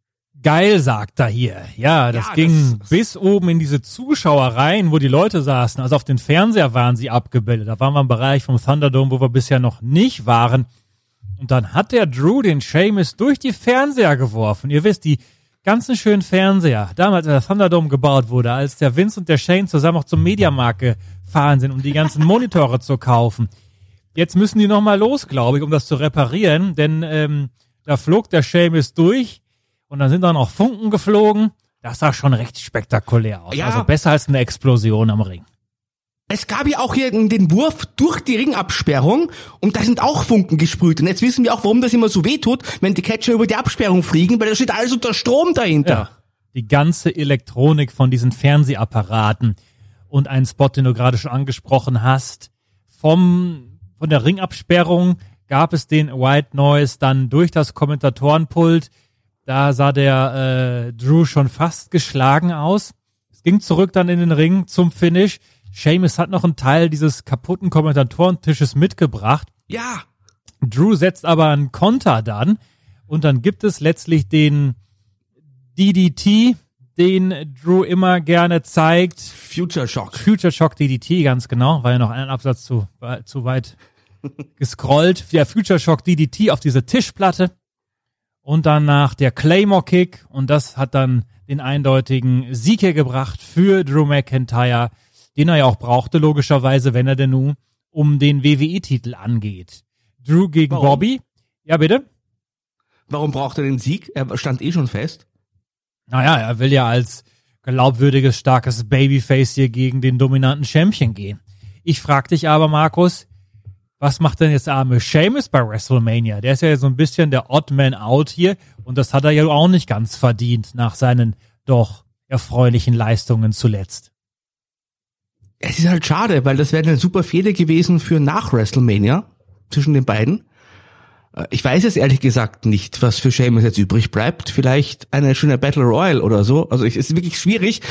Geil, sagt er hier. Ja, das Ja, ging das- bis oben in diese Zuschauereien, wo die Leute saßen. Also auf den Fernseher waren sie abgebildet. Da waren wir im Bereich vom Thunderdome, wo wir bisher noch nicht waren. Und dann hat der Drew den Seamus durch die Fernseher geworfen. Ihr wisst, die ganzen schönen Fernseher, damals, als der Thunderdome gebaut wurde, als der Vince und der Shane zusammen auch zum Mediamarkt gefahren sind, um die ganzen Monitore zu kaufen. Jetzt müssen die nochmal los, glaube ich, um das zu reparieren, denn ähm, da flog der Seamus durch und dann sind da noch Funken geflogen. Das sah schon recht spektakulär aus. Ja. Also besser als eine Explosion am Ring. Es gab ja auch hier den Wurf durch die Ringabsperrung und da sind auch Funken gesprüht. Und jetzt wissen wir auch, warum das immer so weh tut, wenn die Catcher über die Absperrung fliegen, weil da steht alles unter Strom dahinter. Ja. Die ganze Elektronik von diesen Fernsehapparaten und einen Spot, den du gerade schon angesprochen hast. Vom, von der Ringabsperrung gab es den White Noise dann durch das Kommentatorenpult. Da sah der äh, Drew schon fast geschlagen aus. Es ging zurück dann in den Ring zum Finish. Seamus hat noch einen Teil dieses kaputten Kommentatorentisches mitgebracht. Ja. Drew setzt aber einen Konter dann und dann gibt es letztlich den DDT, den Drew immer gerne zeigt. Future Shock. Future Shock DDT, ganz genau, war ja noch ein Absatz zu, zu weit gescrollt. Der Future Shock DDT auf diese Tischplatte und danach der Claymore Kick und das hat dann den eindeutigen Sieg hier gebracht für Drew McIntyre, den er ja auch brauchte, logischerweise, wenn er denn nun um den WWE-Titel angeht. Drew gegen Warum? Bobby. Ja, bitte? Warum braucht er den Sieg? Er stand eh schon fest. Naja, er will ja als glaubwürdiges, starkes Babyface hier gegen den dominanten Champion gehen. Ich frag dich aber, Markus, was macht denn jetzt der arme Seamus bei WrestleMania? Der ist ja so ein bisschen der Odd Man Out hier und das hat er ja auch nicht ganz verdient nach seinen doch erfreulichen Leistungen zuletzt. Es ist halt schade, weil das wäre eine super Fehde gewesen für nach WrestleMania zwischen den beiden. Äh, Ich weiß es ehrlich gesagt nicht, was für Sheamus jetzt übrig bleibt. Vielleicht eine schöne Battle Royale oder so. Also es ist wirklich schwierig.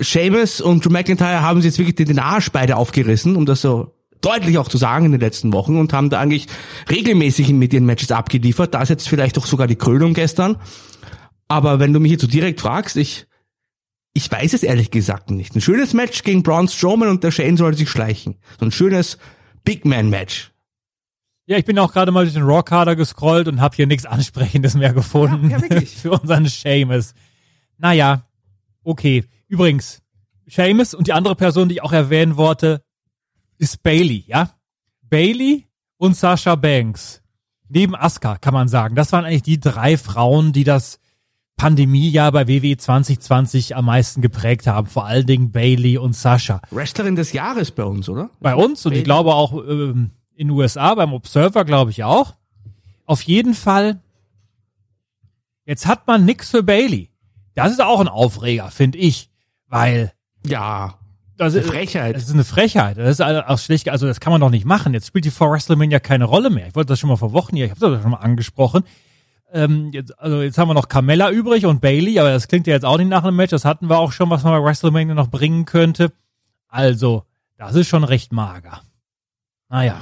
Sheamus und Drew McIntyre haben sich jetzt wirklich den Arsch beide aufgerissen, um das so deutlich auch zu sagen in den letzten Wochen und haben da eigentlich regelmäßig mit ihren Matches abgeliefert. Da ist jetzt vielleicht doch sogar die Krönung gestern. Aber wenn du mich jetzt so direkt fragst, ich ich weiß es ehrlich gesagt nicht. Ein schönes Match gegen Braun Strowman und der Shane sollte sich schleichen. So ein schönes Big Man Match. Ja, ich bin auch gerade mal durch den Raw-Kader gescrollt und habe hier nichts Ansprechendes mehr gefunden Ja, ja, wirklich. für unseren Seamus. Naja, okay. Übrigens, Seamus und die andere Person, die ich auch erwähnen wollte, ist Bailey, ja? Bailey und Sasha Banks. Neben Asuka, kann man sagen. Das waren eigentlich die drei Frauen, die das Pandemiejahr bei WWE 2020 am meisten geprägt haben. Vor allen Dingen Bailey und Sasha Wrestlerin des Jahres bei uns, oder? bei uns und ich glaube auch ähm, in den USA, beim Observer glaube ich auch. Auf jeden Fall, jetzt hat man nix für Bailey. Das ist auch ein Aufreger, finde ich, weil Ja. das Eine ist Frechheit. Das ist eine Frechheit. Das ist also auch schlecht, also das kann man doch nicht machen. Jetzt spielt die vor WrestleMania keine Rolle mehr. Ich wollte das schon mal vor Wochen hier, ich habe das schon mal angesprochen. Ähm, jetzt, also jetzt haben wir noch Carmella übrig und Bailey, aber das klingt ja jetzt auch nicht nach einem Match. Das hatten wir auch schon, was man bei WrestleMania noch bringen könnte. Also, das ist schon recht mager. Naja.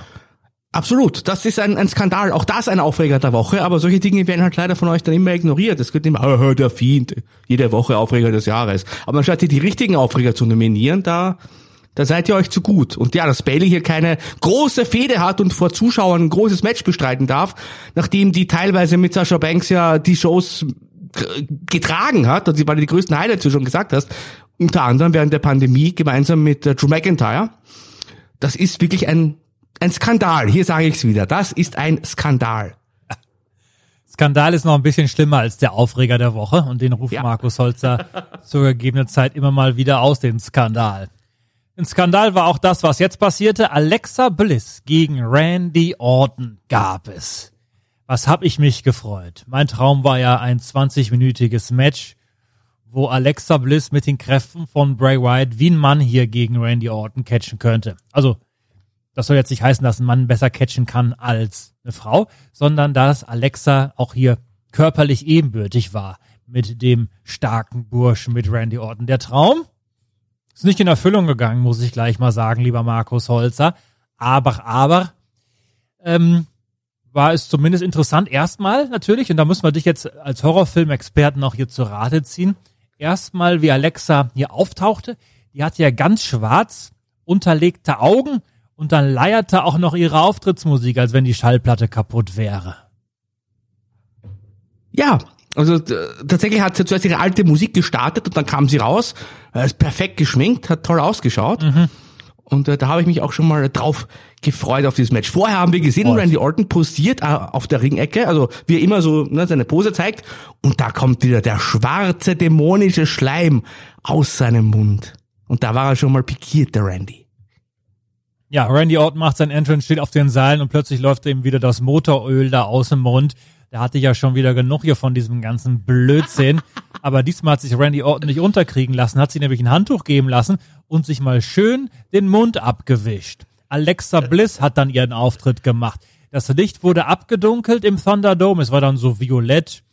Absolut, das ist ein, ein Skandal. Auch das ein Aufreger der Woche, aber solche Dinge werden halt leider von euch dann immer ignoriert. Es wird immer, oh, der Fiend, jede Woche Aufreger des Jahres. Aber anstatt die richtigen Aufreger zu nominieren, da, da seid ihr euch zu gut. Und ja, dass Bailey hier keine große Fehde hat und vor Zuschauern ein großes Match bestreiten darf, nachdem die teilweise mit Sasha Banks ja die Shows getragen hat, und sie waren die größten Highlights, wie du schon gesagt hast, unter anderem während der Pandemie gemeinsam mit äh, Drew McIntyre. Das ist wirklich ein, ein Skandal. Hier sage ich es wieder. Das ist ein Skandal. Skandal ist noch ein bisschen schlimmer als der Aufreger der Woche und den ruft Ja. Markus Holzer zur gegebenen Zeit immer mal wieder aus, den Skandal. Ein Skandal war auch das, was jetzt passierte. Alexa Bliss gegen Randy Orton gab es. Was hab ich mich gefreut. Mein Traum war ja ein 20-minütiges Match, wo Alexa Bliss mit den Kräften von Bray Wyatt wie ein Mann hier gegen Randy Orton catchen könnte. Also das soll jetzt nicht heißen, dass ein Mann besser catchen kann als eine Frau, sondern dass Alexa auch hier körperlich ebenbürtig war mit dem starken Burschen, mit Randy Orton. Der Traum ist nicht in Erfüllung gegangen, muss ich gleich mal sagen, lieber Markus Holzer. Aber, aber, ähm, war es zumindest interessant, erstmal natürlich, und da müssen wir dich jetzt als Horrorfilmexperten auch hier zu Rate ziehen, erstmal wie Alexa hier auftauchte, die hatte ja ganz schwarz unterlegte Augen und dann leierte auch noch ihre Auftrittsmusik, als wenn die Schallplatte kaputt wäre. Ja, also t- tatsächlich hat sie zuerst ihre alte Musik gestartet und dann kam sie raus, äh, ist perfekt geschminkt, hat toll ausgeschaut. Und äh, da habe ich mich auch schon mal drauf gefreut auf dieses Match. Vorher haben wir gesehen, Freut. Randy Orton posiert äh, auf der Ringecke, also wie er immer so ne, seine Pose zeigt. Und da kommt wieder der schwarze dämonische Schleim aus seinem Mund. Und da war er schon mal pikiert, der Randy. Ja, Randy Orton macht sein Entrance, steht auf den Seilen und plötzlich läuft ihm wieder das Motoröl da aus dem Mund. Der hatte ja schon wieder genug hier von diesem ganzen Blödsinn. Aber diesmal hat sich Randy Orton nicht unterkriegen lassen, hat sich nämlich ein Handtuch geben lassen und sich mal schön den Mund abgewischt. Alexa Bliss hat dann ihren Auftritt gemacht. Das Licht wurde abgedunkelt im Thunderdome. Es war dann so violett,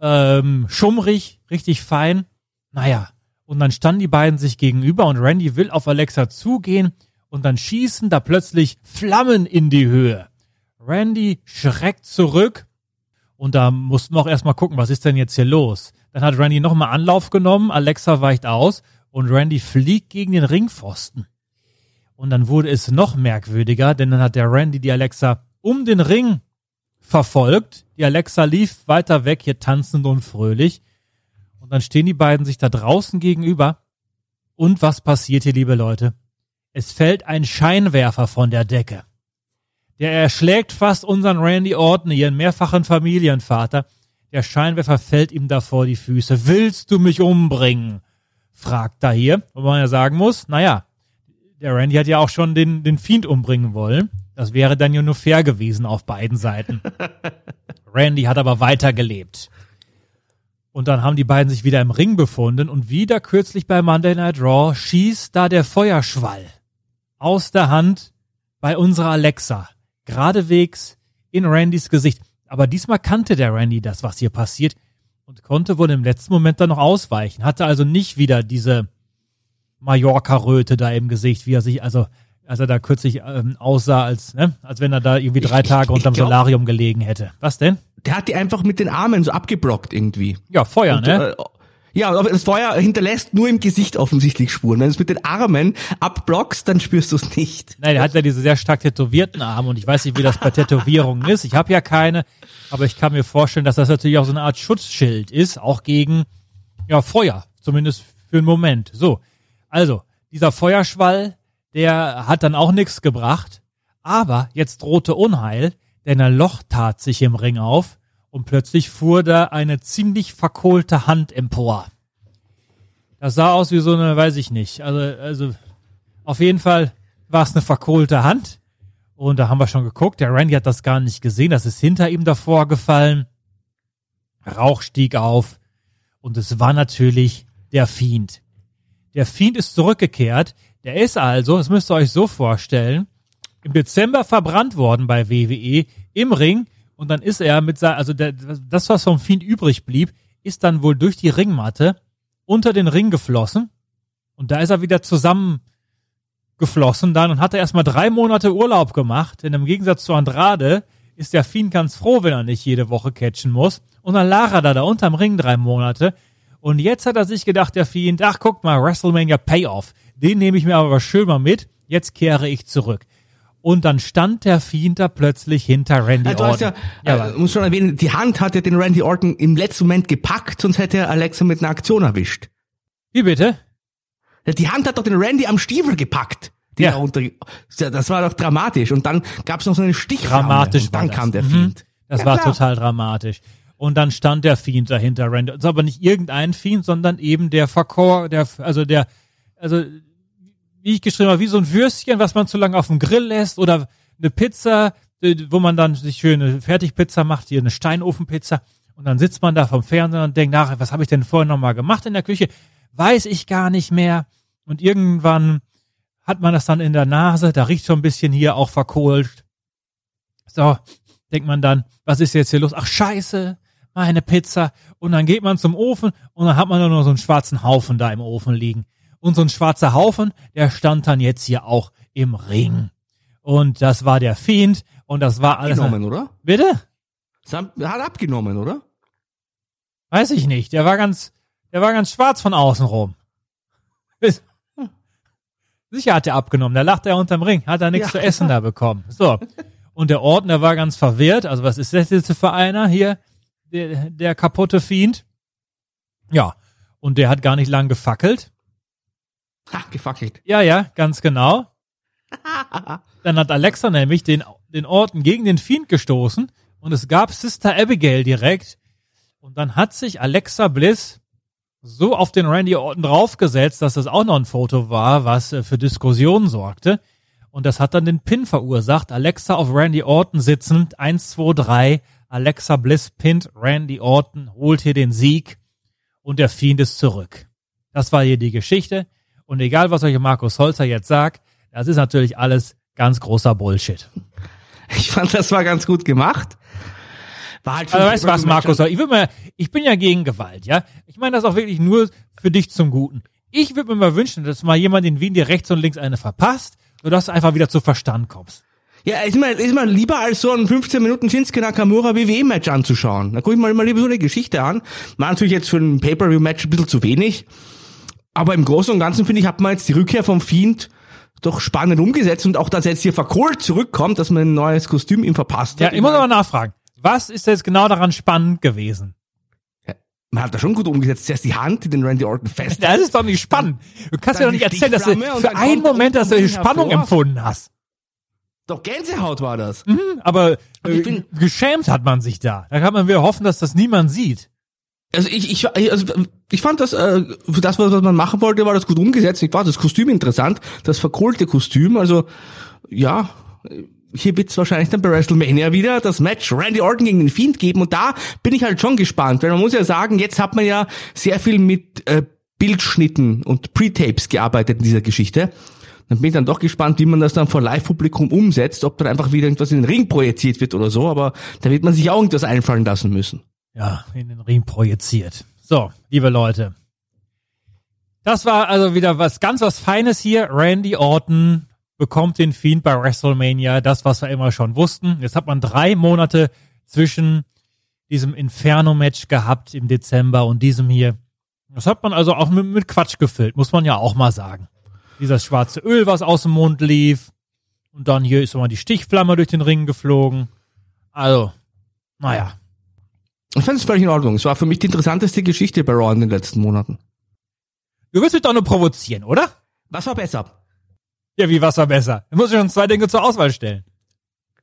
ähm, schummrig, richtig fein. Naja, und dann standen die beiden sich gegenüber und Randy will auf Alexa zugehen und dann schießen da plötzlich Flammen in die Höhe. Randy schreckt zurück und da mussten wir auch erstmal gucken, was ist denn jetzt hier los? Dann hat Randy nochmal Anlauf genommen, Alexa weicht aus und Randy fliegt gegen den Ringpfosten. Und dann wurde es noch merkwürdiger, denn dann hat der Randy die Alexa um den Ring verfolgt. Die Alexa lief weiter weg, hier tanzend und fröhlich. Und dann stehen die beiden sich da draußen gegenüber. Und was passiert hier, liebe Leute? Es fällt ein Scheinwerfer von der Decke. Der erschlägt fast unseren Randy Orton, ihren mehrfachen Familienvater. Der Scheinwerfer fällt ihm da vor die Füße. Willst du mich umbringen? fragt er hier. Wo man ja sagen muss, naja, der Randy hat ja auch schon den, den Fiend umbringen wollen. Das wäre dann ja nur fair gewesen auf beiden Seiten. Randy hat aber weitergelebt. Und dann haben die beiden sich wieder im Ring befunden und wieder kürzlich bei Monday Night Raw schießt da der Feuerschwall aus der Hand bei unserer Alexa. Geradewegs in Randys Gesicht. Aber diesmal kannte der Randy das, was hier passiert und konnte wohl im letzten Moment dann noch ausweichen. Hatte also nicht wieder diese Mallorca-Röte da im Gesicht, wie er sich, also als er da kürzlich ähm, aussah, als, ne, als wenn er da irgendwie drei Ich- Tage ich- unterm ich glaub- Solarium gelegen hätte. Was denn? Der hat die einfach mit den Armen so abgeblockt irgendwie. Ja, Feuer, Und, ne? äh, Ja, aber das Feuer hinterlässt nur im Gesicht offensichtlich Spuren. Wenn du es mit den Armen abblockst, dann spürst du es nicht. Nein, der hat ja diese sehr stark tätowierten Arme und ich weiß nicht, wie das bei Tätowierungen ist. Ich habe ja keine, aber ich kann mir vorstellen, dass das natürlich auch so eine Art Schutzschild ist, auch gegen ja Feuer, zumindest für einen Moment. So, also dieser Feuerschwall, der hat dann auch nichts gebracht, aber jetzt drohte Unheil, denn ein Loch tat sich im Ring auf und plötzlich fuhr da eine ziemlich verkohlte Hand empor. Das sah aus wie so eine, weiß ich nicht. Also, also auf jeden Fall war es eine verkohlte Hand. Und da haben wir schon geguckt. Der Randy hat das gar nicht gesehen. Das ist hinter ihm davor gefallen. Rauch stieg auf. Und es war natürlich der Fiend. Der Fiend ist zurückgekehrt. Der ist also, das müsst ihr euch so vorstellen, im Dezember verbrannt worden bei WWE im Ring und dann ist er mit seinem, also der, das, was vom Fiend übrig blieb, ist dann wohl durch die Ringmatte unter den Ring geflossen. Und da ist er wieder zusammengeflossen dann und hat er erstmal drei Monate Urlaub gemacht. Denn im Gegensatz zu Andrade ist der Fiend ganz froh, wenn er nicht jede Woche catchen muss. Und dann lag er da, da unterm Ring drei Monate. Und jetzt hat er sich gedacht, der Fiend, ach guck mal, WrestleMania Payoff. Den nehme ich mir aber schön mal mit. Jetzt kehre ich zurück. Und dann stand der Fiend da plötzlich hinter Randy du Orton. hast ja, ja äh, muss schon erwähnen, die Hand hat ja den Randy Orton im letzten Moment gepackt, sonst hätte er Alexa mit einer Aktion erwischt. Wie bitte? Die Hand hat doch den Randy am Stiefel gepackt. Ja. da unter, das war doch dramatisch. Und dann gab es noch so eine Stichflamme. Dramatisch Und dann war kam das. der Mhm. Fiend. Das Ja, war klar. total dramatisch. Und dann stand der Fiend dahinter Randy. Das ist aber nicht irgendein Fiend, sondern eben der Verkor, der, also der, also, wie ich geschrieben habe, wie so ein Würstchen, was man zu lange auf dem Grill lässt oder eine Pizza, wo man dann sich schöne Fertigpizza macht, hier eine Steinofenpizza. Und dann sitzt man da vom Fernseher und denkt nach, was habe ich denn vorher nochmal gemacht in der Küche? Weiß ich gar nicht mehr. Und irgendwann hat man das dann in der Nase, da riecht schon ein bisschen hier auch verkohlt. So, denkt man dann, was ist jetzt hier los? Ach scheiße, meine Pizza. Und dann geht man zum Ofen und dann hat man nur noch so einen schwarzen Haufen da im Ofen liegen. Und so ein schwarzer Haufen, der stand dann jetzt hier auch im Ring. Und das war der Fiend und das war alles. Abgenommen, oder? Bitte? Hat abgenommen, oder? Weiß ich nicht. Der war ganz, der war ganz schwarz von außen rum. Sicher hat er abgenommen. Da lacht er unterm Ring. Hat er nichts Ja. zu essen da bekommen. So. Und der Orden, der war ganz verwirrt. Also was ist das jetzt für einer hier? Der, der kaputte Fiend. Ja. Und der hat gar nicht lang gefackelt. Ha, gefackelt. Ja, ja, ganz genau. Dann hat Alexa nämlich den, den Orten gegen den Fiend gestoßen und es gab Sister Abigail direkt. Und dann hat sich Alexa Bliss so auf den Randy Orton draufgesetzt, dass das auch noch ein Foto war, was äh, für Diskussionen sorgte. Und das hat dann den Pin verursacht. Alexa auf Randy Orton sitzend. 1, 2, 3. Alexa Bliss pinnt Randy Orton, holt hier den Sieg und der Fiend ist zurück. Das war hier die Geschichte. Und egal, was euch Markus Holzer jetzt sagt, das ist natürlich alles ganz großer Bullshit. Ich fand, das war ganz gut gemacht. War halt für Also weißt du was, Markus? Ich, würd mal, ich bin ja gegen Gewalt, ja. Ich meine das auch wirklich nur für dich zum Guten. Ich würde mir mal wünschen, dass mal jemand in Wien dir rechts und links eine verpasst, sodass du einfach wieder zu Verstand kommst. Ja, ist mir, ist mir lieber als so ein 15 Minuten Shinsuke Nakamura WWE-Match anzuschauen. Da gucke ich mal immer lieber so eine Geschichte an. War natürlich jetzt für ein Pay-Per-View-Match ein bisschen zu wenig. Aber im Großen und Ganzen finde ich, hat man jetzt die Rückkehr vom Fiend doch spannend umgesetzt und auch, dass er jetzt hier verkohlt zurückkommt, dass man ein neues Kostüm ihm verpasst Ja, hat. ich muss aber nachfragen. Was ist jetzt genau daran spannend gewesen? Man hat das schon gut umgesetzt. Zuerst die Hand, die den Randy Orton fest. Das ist doch nicht spannend. Du kannst mir doch nicht erzählen, dass du für einen Moment, dass du Spannung hervor. empfunden hast. Doch Gänsehaut war das. Aber Und ich äh, bin- geschämt hat man sich da. Da kann man wieder hoffen, dass das niemand sieht. Also ich, ich, also ich fand das, äh, für das, was man machen wollte, war das gut umgesetzt. Ich war das Kostüm interessant, das verkohlte Kostüm. Also ja, hier wird's wahrscheinlich dann bei WrestleMania wieder das Match Randy Orton gegen den Fiend geben. Und da bin ich halt schon gespannt, weil man muss ja sagen, jetzt hat man ja sehr viel mit äh, Bildschnitten und Pre-Tapes gearbeitet in dieser Geschichte. Dann bin ich dann doch gespannt, wie man das dann vor Live-Publikum umsetzt, ob dann einfach wieder irgendwas in den Ring projiziert wird oder so, aber da wird man sich auch irgendwas einfallen lassen müssen. Ja, in den Ring projiziert. So, liebe Leute. Das war also wieder was ganz was Feines hier. Randy Orton bekommt den Fiend bei WrestleMania. Das, was wir immer schon wussten. Jetzt hat man drei Monate zwischen diesem Inferno-Match gehabt im Dezember und diesem hier. Das hat man also auch mit, mit Quatsch gefüllt, muss man ja auch mal sagen. Dieses schwarze Öl, was aus dem Mund lief. Und dann hier ist mal die Stichflamme durch den Ring geflogen. Also, naja. Ich fand es völlig in Ordnung. Es war für mich die interessanteste Geschichte bei Raw in den letzten Monaten. Du willst mich doch nur provozieren, oder? Was war besser? Ja, wie was war besser? Da muss ich uns zwei Dinge zur Auswahl stellen.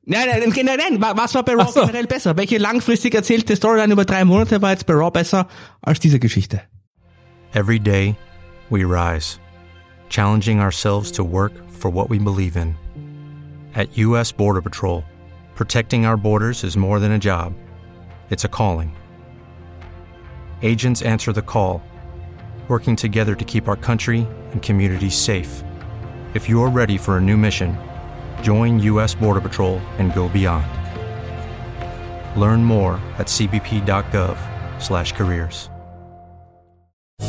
Nein, nein, nein, nein, nein. was war bei Raw so. generell besser? Welche langfristig erzählte Storyline über drei Monate war jetzt bei Raw besser als diese Geschichte? Every day, we rise, challenging ourselves to work for what we believe in. At U.S. Border Patrol, protecting our borders is more than a job, it's a calling. Agents answer the call, working together to keep our country and communities safe. If you're ready for a new mission, join U.S. Border Patrol and go beyond. Learn more at cbp.gov/careers.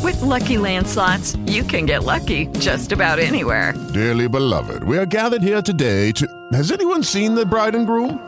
With Lucky Land slots, you can get lucky just about anywhere. Dearly beloved, we are gathered here today to. Has anyone seen the bride and groom?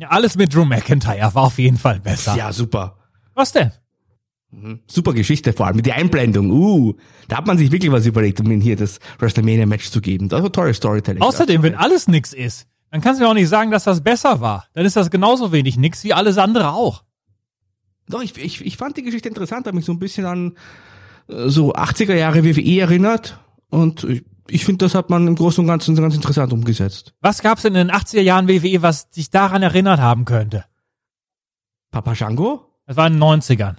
Ja, Alles mit Drew McIntyre war auf jeden Fall besser. Ja, super. Was denn? Super Geschichte, vor allem mit der Einblendung. Uh, da hat man sich wirklich was überlegt, um ihnen hier das WrestleMania-Match zu geben. Das war tolles Storytelling. Außerdem, wenn alles nix ist, dann kannst du mir auch nicht sagen, dass das besser war. Dann ist das genauso wenig nix wie alles andere auch. Doch, ich, ich, ich fand die Geschichte interessant, hat mich so ein bisschen an äh, so 80er Jahre WWE erinnert. Und ich, ich finde, das hat man im Großen und Ganzen ganz interessant umgesetzt. Was gab's denn in den 80er Jahren WWE, was dich daran erinnert haben könnte? Papa Shango? Das war in den 90ern.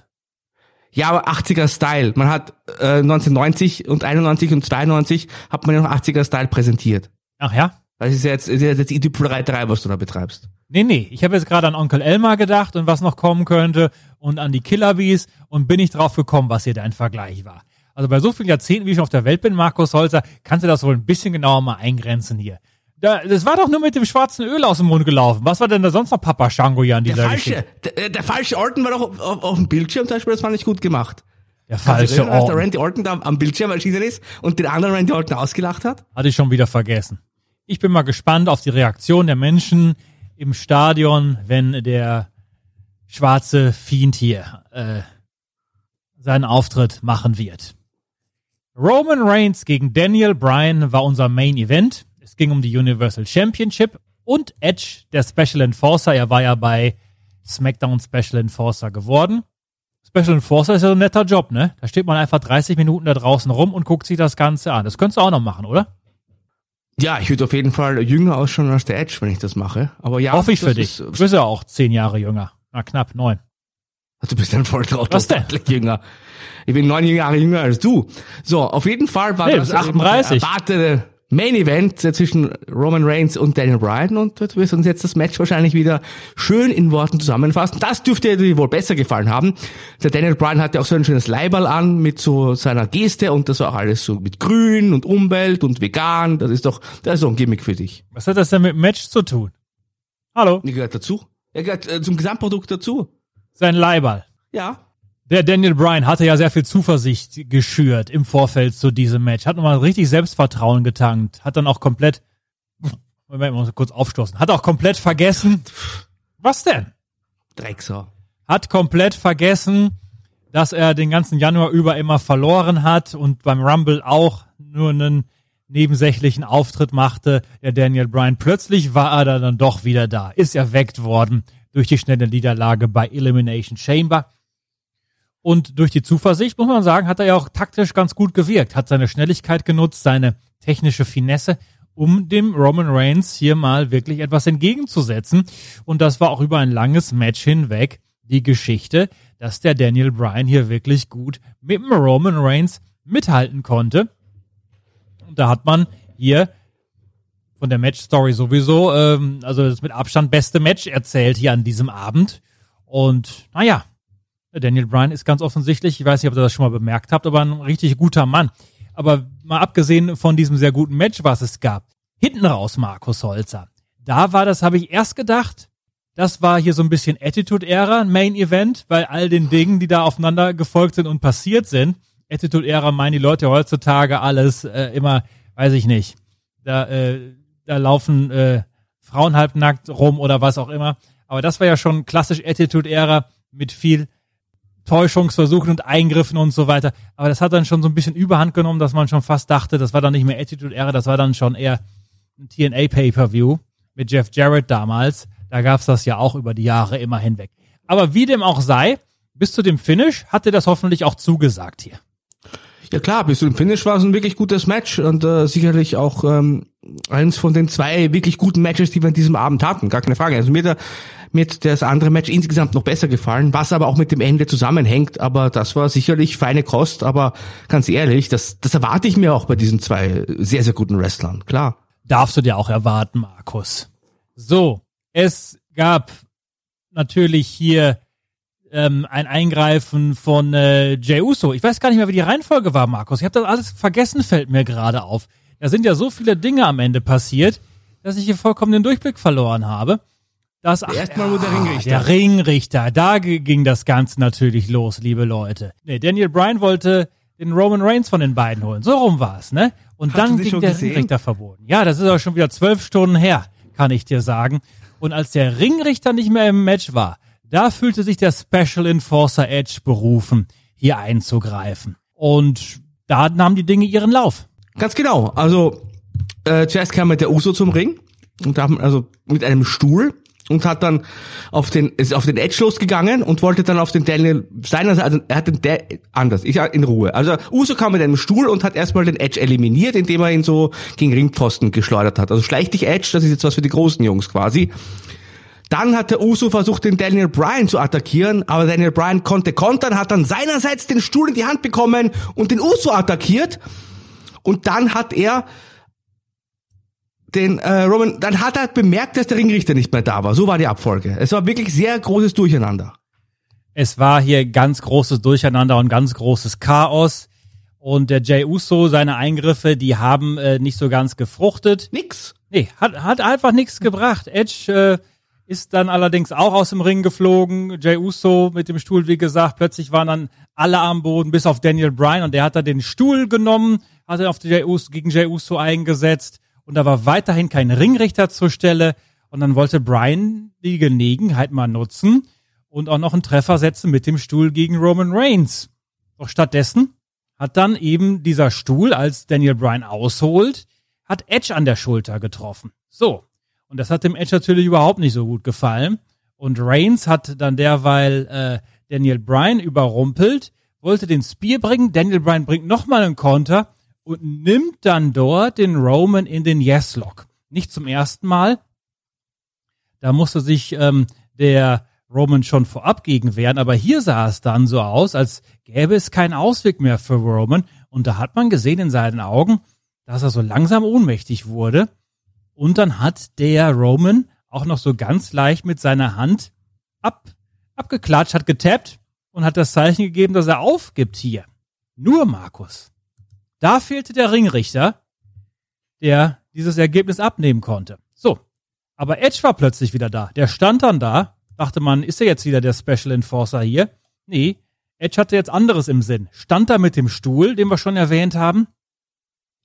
Ja, aber 80er Style. Man hat äh, 1990 und 91 und 92 hat man ja noch 80er Style präsentiert. Ach ja? Das ist jetzt, ist jetzt die Tüpfelreiterei, was du da betreibst. Nee, nee, ich habe jetzt gerade an Onkel Elmar gedacht und was noch kommen könnte und an die Killerbees und bin nicht drauf gekommen, was hier dein Vergleich war. Also bei so vielen Jahrzehnten, wie ich schon auf der Welt bin, Markus Holzer, kannst du das wohl ein bisschen genauer mal eingrenzen hier. Da, das war doch nur mit dem schwarzen Öl aus dem Mund gelaufen. Was war denn da sonst noch Papa Shango hier an Der dieser falsche, Geschichte? der, der falsche Orton war doch auf, auf, auf dem Bildschirm zum Beispiel, das fand ich gut gemacht. Der du falsche als der. Randy Orton da am Bildschirm erschienen ist und den anderen Randy Orton ausgelacht hat? Hatte ich schon wieder vergessen. Ich bin mal gespannt auf die Reaktion der Menschen im Stadion, wenn der schwarze Fiend hier äh, seinen Auftritt machen wird. Roman Reigns gegen Daniel Bryan war unser Main Event. Es ging um die Universal Championship und Edge, der Special Enforcer. Er war ja bei SmackDown Special Enforcer geworden. Special Enforcer ist ja so ein netter Job, ne? Da steht man einfach 30 Minuten da draußen rum und guckt sich das Ganze an. Das könntest du auch noch machen, oder? Ja, ich würde auf jeden Fall jünger ausschauen als der Edge, wenn ich das mache. Aber ja, Hoffe ich für dich. ist- Du bist ja auch zehn Jahre jünger. Na, knapp neun. Du bist ein Volltrottel. Was denn? Jünger. Ich bin neun Jahre jünger als du. So, auf jeden Fall war Nee, das bist 38. eben der erwartete Main Event äh, zwischen Roman Reigns und Daniel Bryan und du wirst uns jetzt das Match wahrscheinlich wieder schön in Worten zusammenfassen. Das dürfte dir wohl besser gefallen haben. Der Daniel Bryan hatte auch so ein schönes Leiberl an mit so seiner Geste und das war auch alles so mit Grün und Umwelt und vegan. Das ist doch, das ist doch ein Gimmick für dich. Was hat das denn mit Match zu tun? Hallo? Die gehört dazu. Er gehört äh, zum Gesamtprodukt dazu. Sein Leiberl. Ja. Der Daniel Bryan hatte ja sehr viel Zuversicht geschürt im Vorfeld zu diesem Match. Hat nochmal richtig Selbstvertrauen getankt. Hat dann auch komplett, Moment, muss kurz aufstoßen. Hat auch komplett vergessen. Was denn? Drecksau. Hat komplett vergessen, dass er den ganzen Januar über immer verloren hat und beim Rumble auch nur einen nebensächlichen Auftritt machte, der Daniel Bryan. Plötzlich war er dann doch wieder da, ist erweckt worden durch die schnelle Niederlage bei Elimination Chamber. Und durch die Zuversicht, muss man sagen, hat er ja auch taktisch ganz gut gewirkt, hat seine Schnelligkeit genutzt, seine technische Finesse um dem Roman Reigns hier mal wirklich etwas entgegenzusetzen. Und das war auch über ein langes Match hinweg die Geschichte, dass der Daniel Bryan hier wirklich gut mit dem Roman Reigns mithalten konnte. Und da hat man hier von der Match-Story sowieso, ähm, also das mit Abstand beste Match erzählt hier an diesem Abend. Und naja, Daniel Bryan ist ganz offensichtlich, ich weiß nicht, ob ihr das schon mal bemerkt habt, aber ein richtig guter Mann. Aber mal abgesehen von diesem sehr guten Match, was es gab, hinten raus Markus Holzer. Da war das, habe ich erst gedacht, das war hier so ein bisschen Attitude-Ära, Main Event, bei all den Dingen, die da aufeinander gefolgt sind und passiert sind. Attitude-Ära meinen die Leute heutzutage alles äh, immer, weiß ich nicht. Da, äh, da laufen äh, Frauen halbnackt rum oder was auch immer. Aber das war ja schon klassisch Attitude-Ära mit viel Täuschungsversuchen und Eingriffen und so weiter. Aber das hat dann schon so ein bisschen Überhand genommen, dass man schon fast dachte, das war dann nicht mehr Attitude-Ära, das war dann schon eher ein TNA Pay-Per-View mit Jeff Jarrett damals. Da gab's das ja auch über die Jahre immer hinweg. Aber wie dem auch sei, bis zu dem Finish hat dir das hoffentlich auch zugesagt hier. Ja klar, bis zum Finish war es ein wirklich gutes Match und äh, sicherlich auch ähm, eins von den zwei wirklich guten Matches, die wir an diesem Abend hatten, gar keine Frage. Also mir, da, mir hat das andere Match insgesamt noch besser gefallen, was aber auch mit dem Ende zusammenhängt, aber das war sicherlich feine Kost, aber ganz ehrlich, das, das erwarte ich mir auch bei diesen zwei sehr, sehr guten Wrestlern, klar. Darfst du dir auch erwarten, Markus. So, es gab natürlich hier ähm, ein Eingreifen von äh, Jey Uso. Ich weiß gar nicht mehr, wie die Reihenfolge war, Markus. Ich habe das alles vergessen, fällt mir gerade auf. Da sind ja so viele Dinge am Ende passiert, dass ich hier vollkommen den Durchblick verloren habe. Das erstmal nur der Ringrichter. Der Ringrichter, da ging das Ganze natürlich los, liebe Leute. Nee, Daniel Bryan wollte den Roman Reigns von den beiden holen. So rum war's, ne? Und Hast dann ging der gesehen? Ringrichter verboten. Ja, das ist aber schon wieder zwölf Stunden her, kann ich dir sagen. Und als der Ringrichter nicht mehr im Match war, da fühlte sich der Special Enforcer Edge berufen, hier einzugreifen. Und da nahmen die Dinge ihren Lauf. Ganz genau. Also äh, zuerst kam der Uso zum Ring und haben also mit einem Stuhl und hat dann auf den ist auf den Edge losgegangen und wollte dann auf den Daniel seiner Seite, also er hat den Der anders, ich in Ruhe. Also Uso kam mit einem Stuhl und hat erstmal den Edge eliminiert, indem er ihn so gegen Ringpfosten geschleudert hat. Also schleich dich Edge, das ist jetzt was für die großen Jungs quasi. Dann hat der Uso versucht, den Daniel Bryan zu attackieren, aber Daniel Bryan konnte kontern, hat dann seinerseits den Stuhl in die Hand bekommen und den Uso attackiert. Und dann hat er den äh, Roman, dann hat er bemerkt, dass der Ringrichter nicht mehr da war. So war die Abfolge. Es war wirklich sehr großes Durcheinander. Es war hier ganz großes Durcheinander und ganz großes Chaos. Und der Jay Uso, seine Eingriffe, die haben äh, nicht so ganz gefruchtet. Nix. Nee, hat, hat einfach nichts gebracht. Edge äh, ist dann allerdings auch aus dem Ring geflogen. Jay Uso mit dem Stuhl, wie gesagt, plötzlich waren dann alle am Boden, bis auf Daniel Bryan. Und der hat da den Stuhl genommen, hat er auf Jay Uso, gegen Jay Uso eingesetzt. Und da war weiterhin kein Ringrichter zur Stelle. Und dann wollte Bryan die Gelegenheit mal nutzen und auch noch einen Treffer setzen mit dem Stuhl gegen Roman Reigns. Doch stattdessen hat dann eben dieser Stuhl, als Daniel Bryan ausholt, hat Edge an der Schulter getroffen. So. Und das hat dem Edge natürlich überhaupt nicht so gut gefallen. Und Reigns hat dann derweil äh, Daniel Bryan überrumpelt, wollte den Spear bringen. Daniel Bryan bringt nochmal einen Konter und nimmt dann dort den Roman in den Yes-Lock. Nicht zum ersten Mal. Da musste sich ähm, der Roman schon vorab gegen wehren, aber hier sah es dann so aus, als gäbe es keinen Ausweg mehr für Roman. Und da hat man gesehen in seinen Augen, dass er so langsam ohnmächtig wurde. Und dann hat der Roman auch noch so ganz leicht mit seiner Hand ab, abgeklatscht, hat getappt und hat das Zeichen gegeben, dass er aufgibt hier. Nur Markus. Da fehlte der Ringrichter, der dieses Ergebnis abnehmen konnte. So. Aber Edge war plötzlich wieder da. Der stand dann da. Dachte man, ist er jetzt wieder der Special Enforcer hier? Nee. Edge hatte jetzt anderes im Sinn. Stand da mit dem Stuhl, den wir schon erwähnt haben,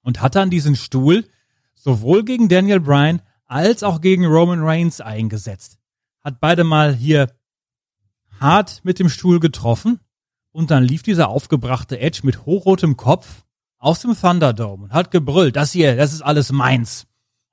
und hat dann diesen Stuhl sowohl gegen Daniel Bryan als auch gegen Roman Reigns eingesetzt. Hat beide mal hier hart mit dem Stuhl getroffen und dann lief dieser aufgebrachte Edge mit hochrotem Kopf aus dem Thunderdome und hat gebrüllt, das hier, das ist alles meins.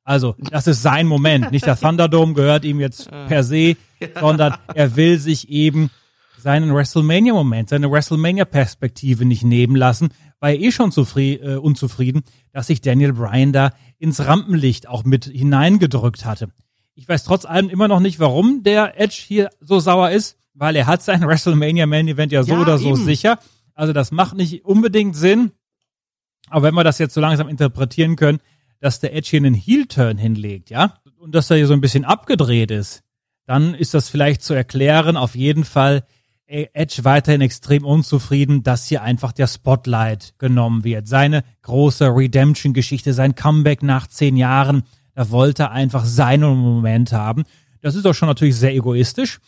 Also, das ist sein Moment. Nicht der Thunderdome gehört ihm jetzt per se, sondern er will sich eben seinen WrestleMania-Moment, seine WrestleMania-Perspektive nicht nehmen lassen, war er eh schon zufrieden, äh, unzufrieden, dass sich Daniel Bryan da ins Rampenlicht auch mit hineingedrückt hatte. Ich weiß trotz allem immer noch nicht, warum der Edge hier so sauer ist, weil er hat sein WrestleMania Main Event ja so Ja, oder so eben. sicher. Also das macht nicht unbedingt Sinn. Aber wenn wir das jetzt so langsam interpretieren können, dass der Edge hier einen Heel-Turn hinlegt, ja, und dass er hier so ein bisschen abgedreht ist, dann ist das vielleicht zu erklären. Auf jeden Fall äh, Edge weiterhin extrem unzufrieden, dass hier einfach der Spotlight genommen wird. Seine große Redemption-Geschichte, sein Comeback nach zehn Jahren, da wollte er einfach seinen Moment haben. Das ist auch schon natürlich sehr egoistisch,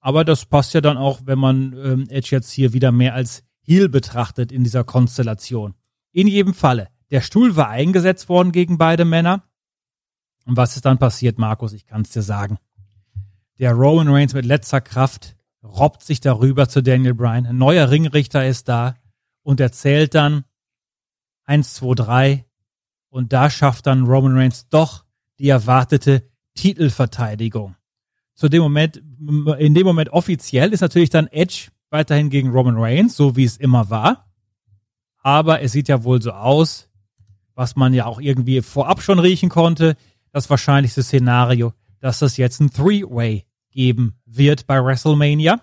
aber das passt ja dann auch, wenn man ähm, Edge jetzt hier wieder mehr als Heel betrachtet in dieser Konstellation. In jedem Falle, der Stuhl war eingesetzt worden gegen beide Männer. Und was ist dann passiert, Markus? Ich kann es dir sagen. Der Roman Reigns mit letzter Kraft robbt sich darüber zu Daniel Bryan. Ein neuer Ringrichter ist da und erzählt dann 1, 2, 3. Und da schafft dann Roman Reigns doch die erwartete Titelverteidigung. Zu dem Moment, in dem Moment offiziell ist natürlich dann Edge weiterhin gegen Roman Reigns, so wie es immer war. Aber es sieht ja wohl so aus, was man ja auch irgendwie vorab schon riechen konnte, das wahrscheinlichste Szenario, dass es jetzt ein Three-Way geben wird bei WrestleMania.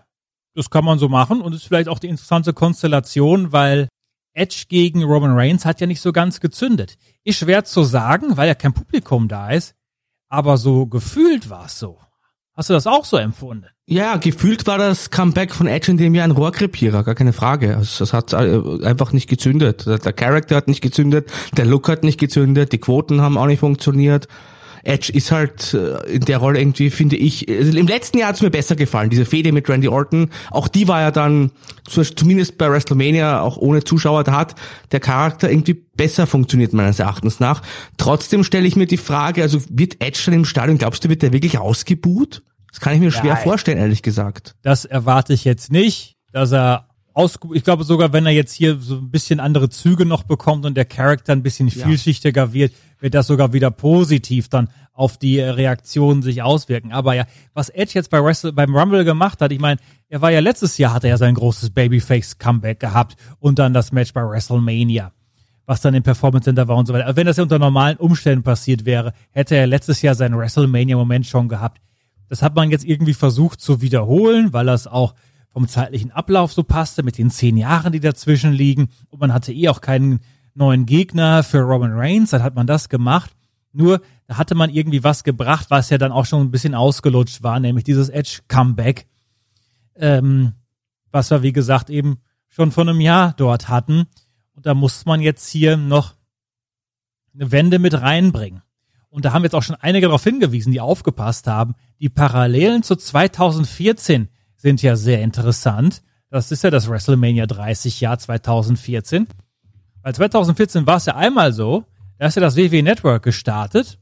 Das kann man so machen und ist vielleicht auch die interessante Konstellation, weil Edge gegen Roman Reigns hat ja nicht so ganz gezündet. Ist schwer zu sagen, weil ja kein Publikum da ist, aber so gefühlt war es so. Hast du das auch so empfunden? Ja, gefühlt war das Comeback von Edge in dem Jahr ein Rohrkrepierer, gar keine Frage. Also, das hat äh, einfach nicht gezündet. Der, Charakter hat nicht gezündet, der Look hat nicht gezündet, die Quoten haben auch nicht funktioniert. Edge ist halt äh, in der Rolle irgendwie, finde ich, also im letzten Jahr hat es mir besser gefallen, diese Fehde mit Randy Orton. Auch die war ja dann, zu- zumindest bei WrestleMania, auch ohne Zuschauer, da hat der Charakter irgendwie besser funktioniert, meines Erachtens nach. Trotzdem stelle ich mir die Frage, also wird Edge dann im Stadion, glaubst du, wird der wirklich ausgebuht? Das kann ich mir schwer Nein. vorstellen, ehrlich gesagt. Das erwarte ich jetzt nicht, dass er aus, ich glaube sogar, wenn er jetzt hier so ein bisschen andere Züge noch bekommt und der Charakter ein bisschen Ja. vielschichtiger wird, wird das sogar wieder positiv dann auf die äh, Reaktionen sich auswirken. Aber ja, was Edge jetzt bei Wrestle, beim Rumble gemacht hat, ich meine, er war ja letztes Jahr, hat er ja sein großes Babyface-Comeback gehabt und dann das Match bei WrestleMania was dann im Performance Center war und so weiter. Aber wenn das ja unter normalen Umständen passiert wäre, hätte er letztes Jahr seinen WrestleMania-Moment schon gehabt. Das hat man jetzt irgendwie versucht zu wiederholen, weil das auch vom zeitlichen Ablauf so passte mit den zehn Jahren, die dazwischen liegen. Und man hatte eh auch keinen neuen Gegner für Roman Reigns. Dann hat man das gemacht. Nur, da hatte man irgendwie was gebracht, was ja dann auch schon ein bisschen ausgelutscht war, nämlich dieses Edge-Comeback, ähm, was wir, wie gesagt, eben schon vor einem Jahr dort hatten. Und da muss man jetzt hier noch eine Wende mit reinbringen. Und da haben jetzt auch schon einige darauf hingewiesen, die aufgepasst haben. Die Parallelen zu 2014 sind ja sehr interessant. Das ist ja das WrestleMania 30 Jahr 2014. Weil 2014 war es ja einmal so, da ist ja das WWE Network gestartet.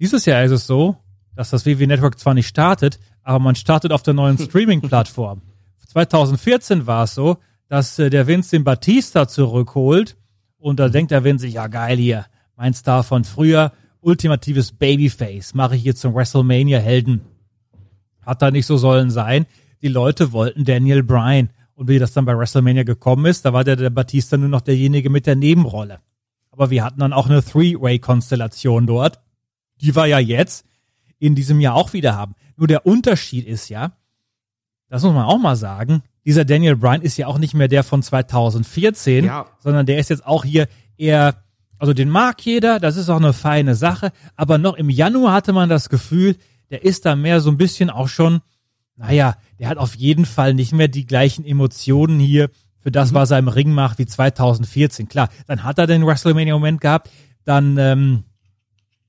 Dieses Jahr ist es so, dass das WWE Network zwar nicht startet, aber man startet auf der neuen Streaming-Plattform. 2014 war es so, dass äh, der Vince den Batista zurückholt und da denkt der Vince sich, ja geil hier, mein Star von früher, ultimatives Babyface, mache ich hier zum WrestleMania-Helden. Hat da nicht so sollen sein. Die Leute wollten Daniel Bryan. Und wie das dann bei WrestleMania gekommen ist, da war der, der Batista nur noch derjenige mit der Nebenrolle. Aber wir hatten dann auch eine Three-Way-Konstellation dort. Die wir ja jetzt in diesem Jahr auch wieder haben. Nur der Unterschied ist ja, das muss man auch mal sagen, dieser Daniel Bryan ist ja auch nicht mehr der von 2014, Ja. sondern der ist jetzt auch hier eher, also den mag jeder, das ist auch eine feine Sache, aber noch im Januar hatte man das Gefühl, der ist da mehr so ein bisschen auch schon, naja, der hat auf jeden Fall nicht mehr die gleichen Emotionen hier für das, was er im Ring macht, wie 2014. Klar, dann hat er den WrestleMania-Moment gehabt, dann ähm,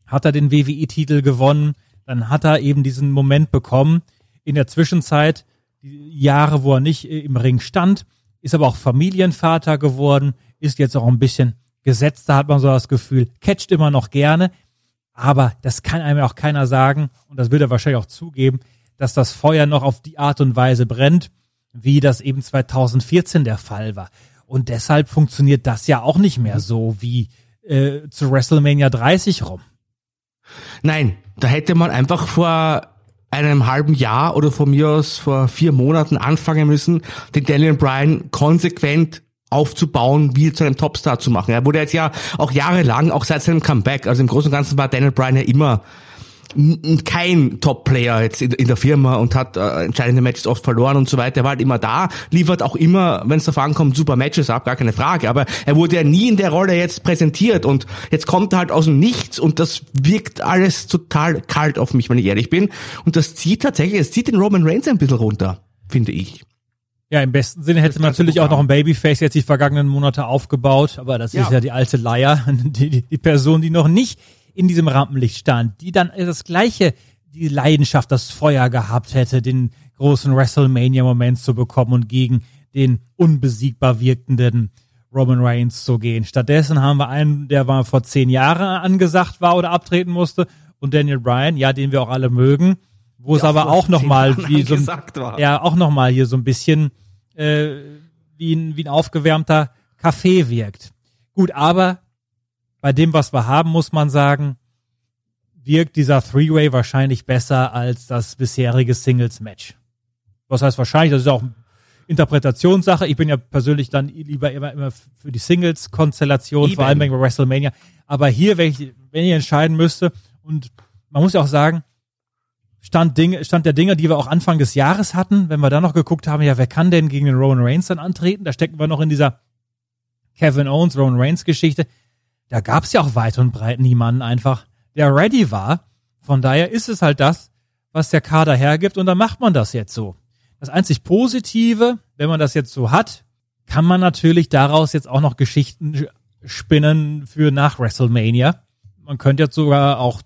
hat er den WWE-Titel gewonnen, dann hat er eben diesen Moment bekommen. In der Zwischenzeit, die Jahre, wo er nicht äh, im Ring stand, ist aber auch Familienvater geworden, ist jetzt auch ein bisschen gesetzt, da hat man so das Gefühl, catcht immer noch gerne, aber das kann einem auch keiner sagen, und das wird er wahrscheinlich auch zugeben, dass das Feuer noch auf die Art und Weise brennt, wie das eben 2014 der Fall war. Und deshalb funktioniert das ja auch nicht mehr so wie äh, zu WrestleMania 30 rum. Nein, da hätte man einfach vor einem halben Jahr oder von mir aus vor vier Monaten anfangen müssen, den Daniel Bryan konsequent aufzubauen, wie zu einem Topstar zu machen. Er wurde jetzt ja auch jahrelang, auch seit seinem Comeback, also im Großen und Ganzen war Daniel Bryan ja immer kein Top-Player jetzt in, der Firma und hat äh, entscheidende Matches oft verloren und so weiter. Er war halt immer da, liefert auch immer, wenn es darauf ankommt, super Matches ab, gar keine Frage. Aber er wurde ja nie in der Rolle jetzt präsentiert und jetzt kommt er halt aus dem Nichts und das wirkt alles total kalt auf mich, wenn ich ehrlich bin. Und das zieht tatsächlich, es zieht den Roman Reigns ein bisschen runter, finde ich. Ja, im besten Sinne hätte man natürlich auch noch ein Babyface jetzt die vergangenen Monate aufgebaut, aber das ja. ist ja die alte Leier, die, die, die Person, die noch nicht in diesem Rampenlicht stand, die dann das gleiche, die Leidenschaft, das Feuer gehabt hätte, den großen WrestleMania-Moment zu bekommen und gegen den unbesiegbar wirkenden Roman Reigns zu gehen. Stattdessen haben wir einen, der mal vor zehn Jahren angesagt war oder abtreten musste und Daniel Bryan, ja, den wir auch alle mögen, wo es aber auch nochmal wie so ein, ja auch noch mal hier so ein bisschen äh, wie ein, wie ein aufgewärmter Kaffee wirkt. Gut, aber bei dem, was wir haben, muss man sagen, wirkt dieser Three-Way wahrscheinlich besser als das bisherige Singles-Match. Was heißt wahrscheinlich, das ist auch Interpretationssache. Ich bin ja persönlich dann lieber immer, immer für die Singles-Konstellation, vor allem bei WrestleMania. Aber hier, wenn ich, wenn ich entscheiden müsste, und man muss ja auch sagen, Stand, Dinge, Stand der Dinge, die wir auch Anfang des Jahres hatten, wenn wir da noch geguckt haben, ja, wer kann denn gegen den Roman Reigns dann antreten? Da stecken wir noch in dieser Kevin Owens, Roman Reigns Geschichte da gab es ja auch weit und breit niemanden einfach, der ready war. Von daher ist es halt das, was der Kader hergibt und dann macht man das jetzt so. Das einzig Positive, wenn man das jetzt so hat, kann man natürlich daraus jetzt auch noch Geschichten spinnen für nach WrestleMania. Man könnte jetzt sogar auch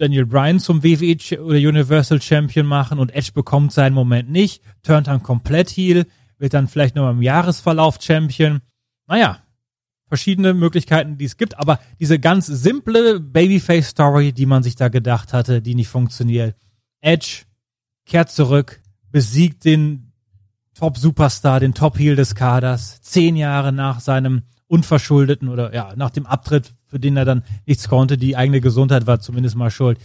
Daniel Bryan zum WWE oder Universal Champion machen und Edge bekommt seinen Moment nicht, turnt dann komplett heel, wird dann vielleicht nur im Jahresverlauf Champion. Naja, verschiedene Möglichkeiten, die es gibt, aber diese ganz simple Babyface-Story, die man sich da gedacht hatte, die nicht funktioniert. Edge kehrt zurück, besiegt den Top-Superstar, den Top-Heel des Kaders, zehn Jahre nach seinem unverschuldeten oder ja, nach dem Abtritt, für den er dann nichts konnte, die eigene Gesundheit war zumindest mal schuld.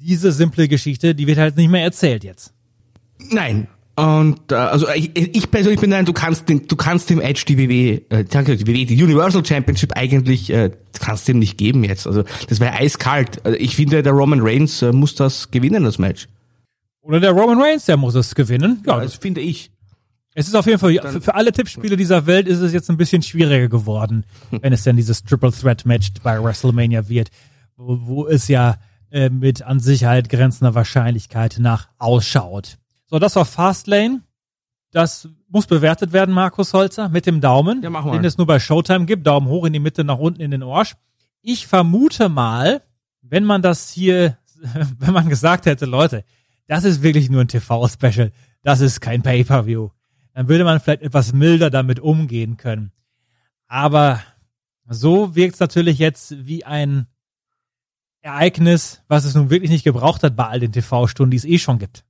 Diese simple Geschichte, die wird halt nicht mehr erzählt jetzt. Nein, und äh, also ich, ich persönlich bin der du kannst dem, du kannst dem Edge die WWE, äh, die WWE, die Universal Championship eigentlich äh, kannst dem nicht geben jetzt. Also das wäre eiskalt. Also ich finde, der Roman Reigns äh, muss das gewinnen, das Match. Oder der Roman Reigns, der muss es gewinnen. Ja, das finde ich. Es ist auf jeden Fall, für, für alle Tippspiele dieser Welt ist es jetzt ein bisschen schwieriger geworden, wenn es denn dieses Triple Threat Match bei WrestleMania wird, wo, wo es ja äh, mit an Sicherheit grenzender Wahrscheinlichkeit nach ausschaut. So, das war Fastlane. Das muss bewertet werden, Markus Holzer, mit dem Daumen, ja, den es nur bei Showtime gibt. Daumen hoch in die Mitte, nach unten in den Orsch. Ich vermute mal, wenn man das hier, wenn man gesagt hätte, Leute, das ist wirklich nur ein TV-Special, das ist kein Pay-Per-View, dann würde man vielleicht etwas milder damit umgehen können. Aber so wirkt es natürlich jetzt wie ein Ereignis, was es nun wirklich nicht gebraucht hat bei all den TV-Stunden, die es eh schon gibt.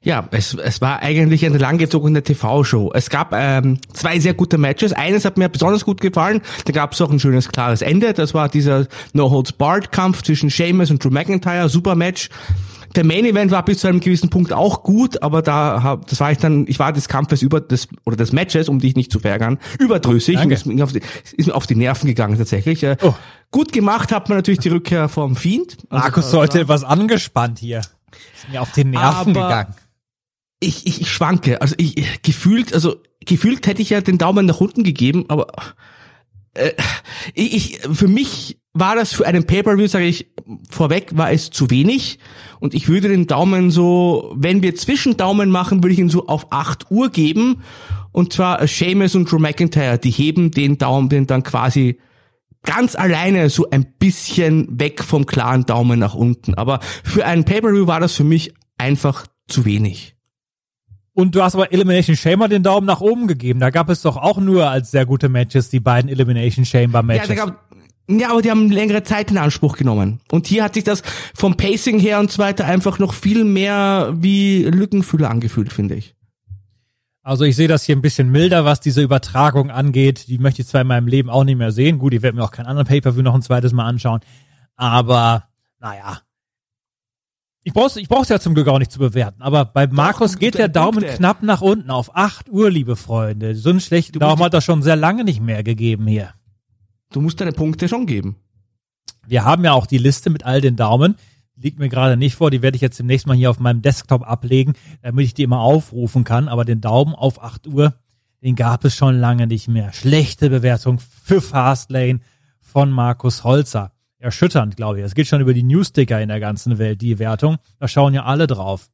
Ja, es, es war eigentlich eine langgezogene TV-Show. Es gab ähm, zwei sehr gute Matches. Eines hat mir besonders gut gefallen. Da gab es auch ein schönes, klares Ende. Das war dieser No-Holds-Barred-Kampf zwischen Sheamus und Drew McIntyre. Super Match. Der Main Event war bis zu einem gewissen Punkt auch gut, aber da hab, das war ich dann, ich war des Kampfes über des oder des Matches, um dich nicht zu verärgern, überdrüssig. Und das ist mir, auf die, ist mir auf die Nerven gegangen tatsächlich. Äh, oh. Gut gemacht hat man natürlich die Rückkehr vom Fiend. Also, Markus heute etwas angespannt hier. Ist mir auf die Nerven gegangen ich, ich, ich schwanke. Also ich gefühlt, also gefühlt hätte ich ja den Daumen nach unten gegeben, aber äh, ich, für mich war das für einen Pay-per-View, sage ich vorweg, war es zu wenig. Und ich würde den Daumen so, wenn wir Zwischendaumen machen, würde ich ihn so auf 8 Uhr geben. Und zwar Seamus und Drew McIntyre, die heben den Daumen dann quasi ganz alleine so ein bisschen weg vom klaren Daumen nach unten. Aber für einen Pay-per-View war das für mich einfach zu wenig. Und du hast aber Elimination Chamber den Daumen nach oben gegeben. Da gab es doch auch nur als sehr gute Matches die beiden Elimination Chamber Matches. Ja, ja, aber die haben längere Zeit in Anspruch genommen. Und hier hat sich das vom Pacing her und so weiter einfach noch viel mehr wie Lückenfüller angefühlt, finde ich. Also ich sehe das hier ein bisschen milder, was diese Übertragung angeht. Die möchte ich zwar in meinem Leben auch nicht mehr sehen. Gut, ich werde mir auch keinen anderen Pay-Per-View noch ein zweites Mal anschauen. Aber, naja, Ich brauch's, ich brauch's ja zum Glück auch nicht zu bewerten, aber bei Markus geht der Daumen Punkte. knapp nach unten auf 8 Uhr, liebe Freunde. So einen schlechten Daumen hat er schon sehr lange nicht mehr gegeben hier. Du musst deine Punkte schon geben. Wir haben ja auch die Liste mit all den Daumen. Liegt mir gerade nicht vor, die werde ich jetzt demnächst mal hier auf meinem Desktop ablegen, damit ich die immer aufrufen kann. Aber den Daumen auf 8 Uhr, den gab es schon lange nicht mehr. Schlechte Bewertung für Fastlane von Markus Holzer. Erschütternd, glaube ich. Es geht schon über die Newsticker in der ganzen Welt, die Wertung. Da schauen ja alle drauf.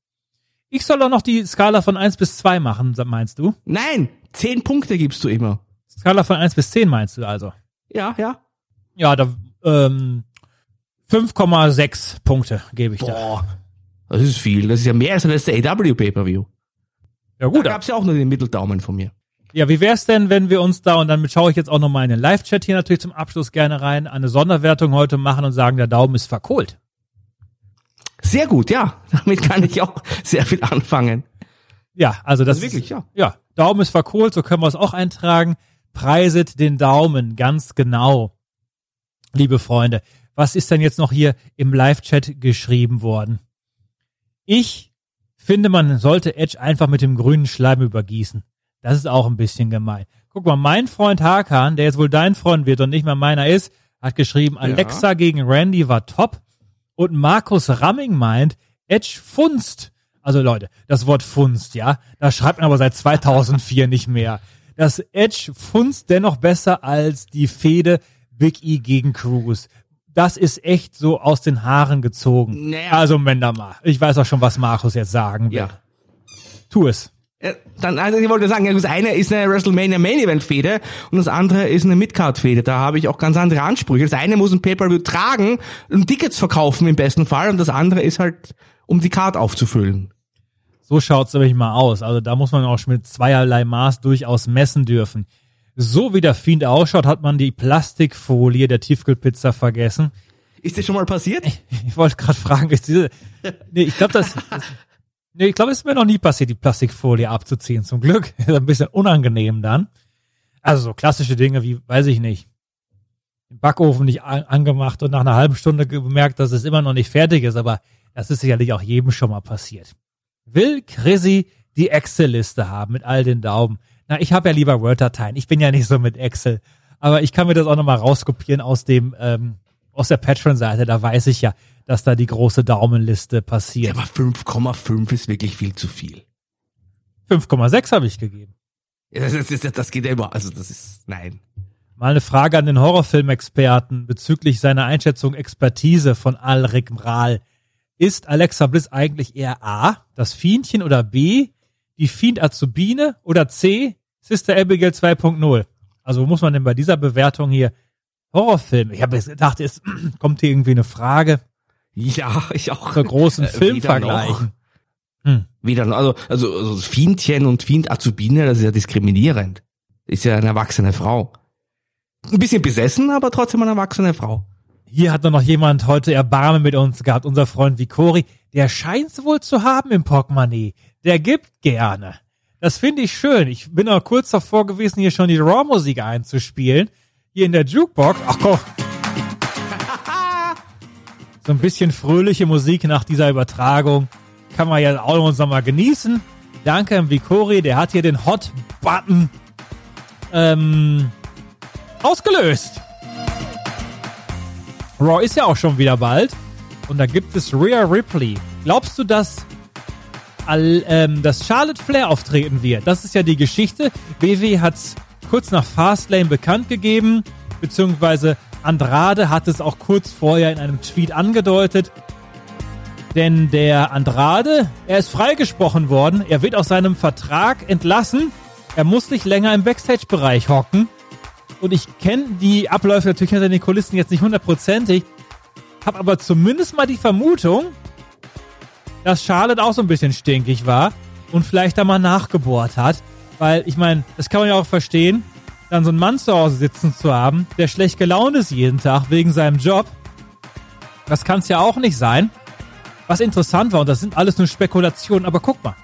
Ich soll doch noch die Skala von 1 bis 2 machen, meinst du? Nein, 10 Punkte gibst du immer. Skala von 1 bis 10 meinst du also? Ja, ja. Ja, da ähm, 5,6 Punkte gebe ich da. Boah, das ist viel. Das ist ja mehr als das AW Pay-Per-View. Ja gut. Da gab's ja auch nur den Mitteldaumen von mir. Ja, wie wär's denn, wenn wir uns da, und dann schaue ich jetzt auch nochmal in den Live-Chat hier natürlich zum Abschluss gerne rein, eine Sonderwertung heute machen und sagen, der Daumen ist verkohlt. Sehr gut, ja. Damit kann ich auch sehr viel anfangen. Ja, also das Also wirklich, ist, ja. Ja, Daumen ist verkohlt, so können wir es auch eintragen. Preiset den Daumen, ganz genau. Liebe Freunde, was ist denn jetzt noch hier im Live-Chat geschrieben worden? Ich finde, man sollte Edge einfach mit dem grünen Schleim übergießen. Das ist auch ein bisschen gemein. Guck mal, mein Freund Hakan, der jetzt wohl dein Freund wird und nicht mehr meiner ist, hat geschrieben, Alexa gegen Randy war top. Und Markus Ramming meint, Edge funzt. Also Leute, das Wort funzt, ja, das schreibt man aber seit 2004 nicht mehr. Das Edge funzt dennoch besser als die Fehde Big E gegen Cruz. Das ist echt so aus den Haaren gezogen. Naja. Also Mender mal, ich weiß auch schon, was Markus jetzt sagen will. Ja. Tu es. Ja, Dann, also ich wollte sagen, das eine ist eine WrestleMania Main Event Fehde und das andere ist eine Midcard Fehde. Da habe ich auch ganz andere Ansprüche. Das eine muss ein Pay-Per-View tragen und Tickets verkaufen im besten Fall und das andere ist halt, um die Card aufzufüllen. So schaut's nämlich mal aus. Also da muss man auch schon mit zweierlei Maß durchaus messen dürfen. So wie der Fiend ausschaut, hat man die Plastikfolie der Tiefkühlpizza vergessen. Ist das schon mal passiert? Ich wollte gerade fragen, ist diese. Nee, ich glaube, das, das. Nee, ich glaube, es ist mir noch nie passiert, die Plastikfolie abzuziehen. Zum Glück. Ist ein bisschen unangenehm dann. Also so klassische Dinge wie, weiß ich nicht, den Backofen nicht an, angemacht und nach einer halben Stunde gemerkt, dass es immer noch nicht fertig ist, aber das ist sicherlich auch jedem schon mal passiert. Will Chrissy die Excel-Liste haben mit all den Daumen? Na, ich habe ja lieber Word-Dateien. Ich bin ja nicht so mit Excel. Aber ich kann mir das auch nochmal rauskopieren aus dem, ähm, aus der Patreon-Seite. Da weiß ich ja, dass da die große Daumenliste passiert. Aber 5,5 ist wirklich viel zu viel. 5,6 habe ich gegeben. Ja, Das, das, das geht ja immer, also das ist, nein. Mal eine Frage an den Horrorfilmexperten bezüglich seiner Einschätzung Expertise von Alrik Mral. Ist Alexa Bliss eigentlich eher A, das Fiendchen oder B, die Fiend-Azubine oder C, Sister Abigail 2.0? Also wo muss man denn bei dieser Bewertung hier Horrorfilm? Ich habe jetzt gedacht, es kommt hier irgendwie eine Frage Ja, ich auch. zur großen Äh, Film vergleichen. Hm. Wieder, also, also, also Fiendchen und Fiend Azubine, das ist ja diskriminierend. Ist ja eine erwachsene Frau. Ein bisschen besessen, aber trotzdem eine erwachsene Frau. Hier hat noch jemand heute Erbarmen mit uns gehabt, unser Freund Vicori. Der scheint's wohl zu haben im Portemonnaie. Der gibt gerne. Das finde ich schön. Ich bin auch kurz davor gewesen, hier schon die Raw-Musik einzuspielen. Hier in der Jukebox. Ach komm. So ein bisschen fröhliche Musik nach dieser Übertragung. Kann man ja auch noch mal genießen. Danke an Vicori, der hat hier den Hot-Button ähm, ausgelöst. Raw ist ja auch schon wieder bald. Und da gibt es Rhea Ripley. Glaubst du, dass, all, ähm, dass Charlotte Flair auftreten wird? Das ist ja die Geschichte. BW hat kurz nach Fastlane bekannt gegeben, beziehungsweise Andrade hat es auch kurz vorher in einem Tweet angedeutet. Denn der Andrade, er ist freigesprochen worden. Er wird aus seinem Vertrag entlassen. Er muss nicht länger im Backstage-Bereich hocken. Und ich kenne die Abläufe natürlich hinter den Kulissen jetzt nicht hundertprozentig, habe aber zumindest mal die Vermutung, dass Charlotte auch so ein bisschen stinkig war und vielleicht da mal nachgebohrt hat. Weil, ich meine, das kann man ja auch verstehen, dann so einen Mann zu Hause sitzen zu haben, der schlecht gelaunt ist jeden Tag wegen seinem Job. Das kann es ja auch nicht sein. Was interessant war, und das sind alles nur Spekulationen, aber guck mal.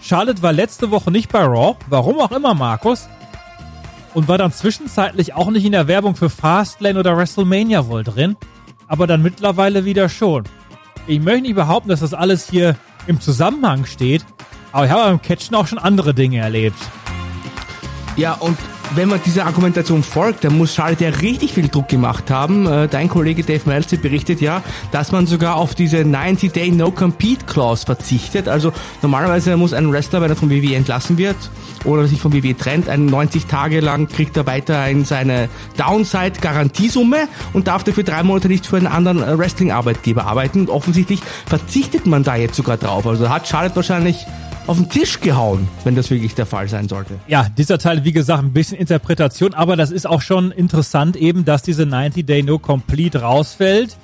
Charlotte war letzte Woche nicht bei Raw, warum auch immer, Markus, und war dann zwischenzeitlich auch nicht in der Werbung für Fastlane oder WrestleMania wohl drin, aber dann mittlerweile wieder schon. ich möchte nicht behaupten, dass das alles hier im Zusammenhang steht, aber ich habe beim Catchen auch schon andere Dinge erlebt. Ja, und wenn man dieser Argumentation folgt, dann muss Charlotte ja richtig viel Druck gemacht haben. Äh, Dein Kollege Dave Meltzer berichtet ja, dass man sogar auf diese 90-Day No-Compete-Clause verzichtet. Also normalerweise muss ein Wrestler, wenn er vom WWE entlassen wird oder sich vom WWE trennt, einen 90 Tage lang kriegt er weiterhin seine Downside-Garantiesumme und darf dafür drei Monate nicht für einen anderen äh, Wrestling-Arbeitgeber arbeiten. Und offensichtlich verzichtet man da jetzt sogar drauf. Also hat Charlotte wahrscheinlich auf den Tisch gehauen, wenn das wirklich der Fall sein sollte. Ja, dieser Teil, wie gesagt, ein bisschen Interpretation, aber das ist auch schon interessant eben, dass diese 90-Day No Complete rausfällt.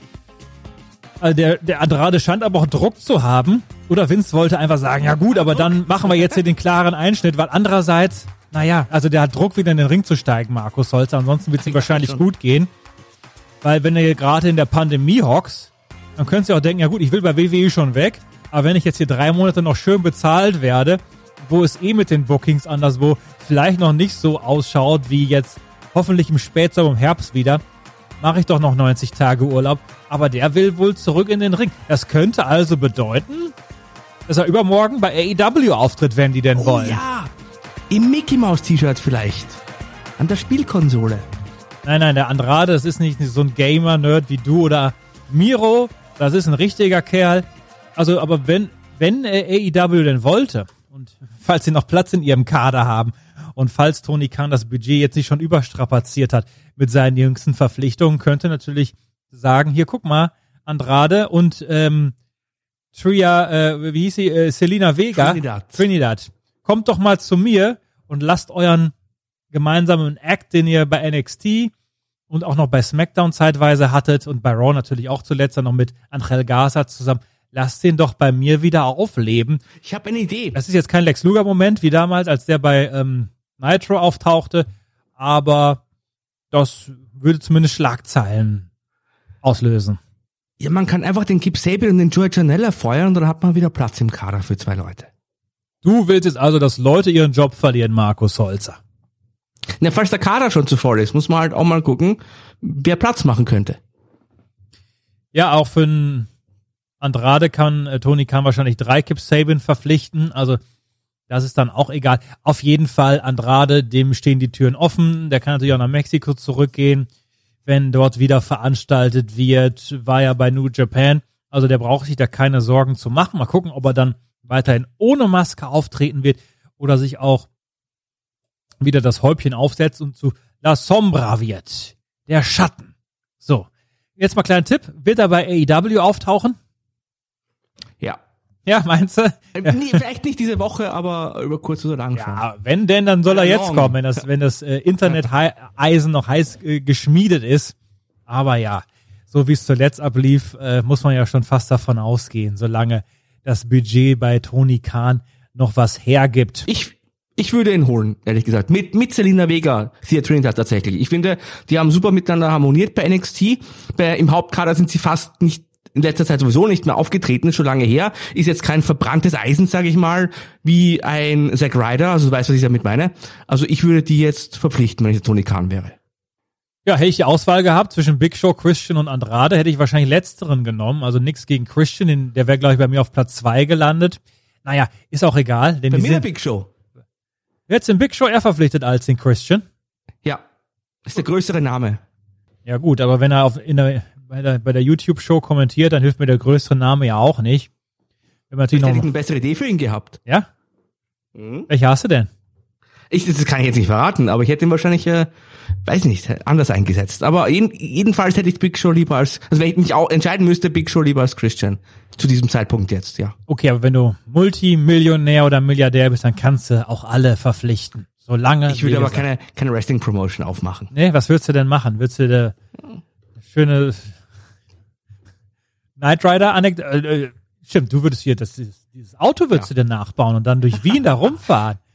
Also der, der Andrade scheint aber auch Druck zu haben. Oder Vince wollte einfach sagen, ja gut, aber dann machen wir jetzt hier den klaren Einschnitt, weil andererseits, naja, also der hat Druck, wieder in den Ring zu steigen, Markus Holzer. Ansonsten wird es ihm wahrscheinlich gut gehen. Weil wenn er hier gerade in der Pandemie hockst, dann könntest du auch denken, ja gut, ich will bei WWE schon weg. Aber wenn ich jetzt hier drei Monate noch schön bezahlt werde, wo es eh mit den Bookings anderswo vielleicht noch nicht so ausschaut wie jetzt hoffentlich im Spätsommer, im Herbst wieder, mache ich doch noch 90 Tage Urlaub. Aber der will wohl zurück in den Ring. Das könnte also bedeuten, dass er übermorgen bei AEW auftritt, wenn die denn Oh wollen. ja, im Mickey Mouse T-Shirt vielleicht. An der Spielkonsole. Nein, nein, der Andrade, das ist nicht so ein Gamer-Nerd wie du oder Miro. Das ist ein richtiger Kerl. Also, aber wenn, wenn AEW denn wollte, und falls sie noch Platz in ihrem Kader haben, und falls Tony Khan das Budget jetzt nicht schon überstrapaziert hat mit seinen jüngsten Verpflichtungen, könnte natürlich sagen, hier guck mal, Andrade und ähm, Tria, äh, wie hieß sie, äh, Selina Vega, Trinidad. Trinidad, kommt doch mal zu mir und lasst euren gemeinsamen Act, den ihr bei NXT und auch noch bei SmackDown zeitweise hattet und bei Raw natürlich auch zuletzt dann noch mit Angel Garza zusammen, lasst den doch bei mir wieder aufleben. Ich habe eine Idee. Das ist jetzt kein Lex Luger Moment wie damals, als der bei ähm, Nitro auftauchte, aber das würde zumindest Schlagzeilen auslösen. Ja, man kann einfach den Kip Sabian und den Joey Janella feuern und dann hat man wieder Platz im Kader für zwei Leute. Du willst jetzt also, dass Leute ihren Job verlieren, Markus Holzer. Na, falls der Kader schon zu voll ist, muss man halt auch mal gucken, wer Platz machen könnte. Ja, auch für einen Andrade kann äh, Tony kann wahrscheinlich drei Kip Saban verpflichten. Also das ist dann auch egal. Auf jeden Fall Andrade, dem stehen die Türen offen. Der kann natürlich auch nach Mexiko zurückgehen, wenn dort wieder veranstaltet wird. War ja bei New Japan. Also der braucht sich da keine Sorgen zu machen. Mal gucken, ob er dann weiterhin ohne Maske auftreten wird oder sich auch wieder das Häubchen aufsetzt und zu La Sombra wird. Der Schatten. So. Jetzt mal kleiner Tipp. Wird er bei AEW auftauchen? Ja. Meinst du? Äh, nee, vielleicht nicht diese Woche, aber über kurz oder lang schon. Ja, wenn denn, dann soll er jetzt Long. kommen, wenn das, wenn das äh, Internet-Eisen noch heiß äh, geschmiedet ist. Aber ja, so wie es zuletzt ablief, äh, muss man ja schon fast davon ausgehen, solange das Budget bei Tony Khan noch was hergibt. Ich, ich würde ihn holen, ehrlich gesagt. Mit, mit Selina Vega, Thea Trinidad tatsächlich. Ich finde, die haben super miteinander harmoniert bei NXT. Bei, Im Hauptkader sind sie fast nicht in letzter Zeit sowieso nicht mehr aufgetreten, schon lange her. Ist jetzt kein verbranntes Eisen, sage ich mal, wie ein Zack Ryder, also du weißt, was ich damit meine. Also ich würde die jetzt verpflichten, wenn ich jetzt Tony Khan wäre. Ja, hätte ich die Auswahl gehabt zwischen Big Show, Christian und Andrade, hätte ich wahrscheinlich letzteren genommen. Also nichts gegen Christian, der wäre, glaube ich, bei mir auf Platz zwei gelandet. Naja, ist auch egal. Denn Bei mir der sind, Big Show. jetzt den Big Show eher verpflichtet als den Christian. Ja, ist der größere Name. Ja gut, aber wenn er auf, in der, bei der, bei der YouTube-Show kommentiert, dann hilft mir der größere Name ja auch nicht. Wenn man natürlich Vielleicht hätte ich noch, eine bessere Idee für ihn gehabt. ja? Mhm. Welche hast du denn? Ich, das kann ich jetzt nicht verraten, aber ich hätte ihn wahrscheinlich, äh, weiß nicht, anders eingesetzt. Aber jeden, jedenfalls hätte ich Big Show lieber als, also wenn ich mich auch entscheiden müsste, Big Show lieber als Christian. Zu diesem Zeitpunkt jetzt, ja. Okay, aber wenn du Multimillionär oder Milliardär bist, dann kannst du auch alle verpflichten. Solange. Ich würde aber gesagt- keine, keine Wrestling-Promotion aufmachen. Nee, was würdest du denn machen? Würdest du der schöne Knight Rider Anekdote, äh, äh, stimmt, du würdest hier das, dieses, Auto würdest du dir nachbauen und dann durch Wien da rumfahren.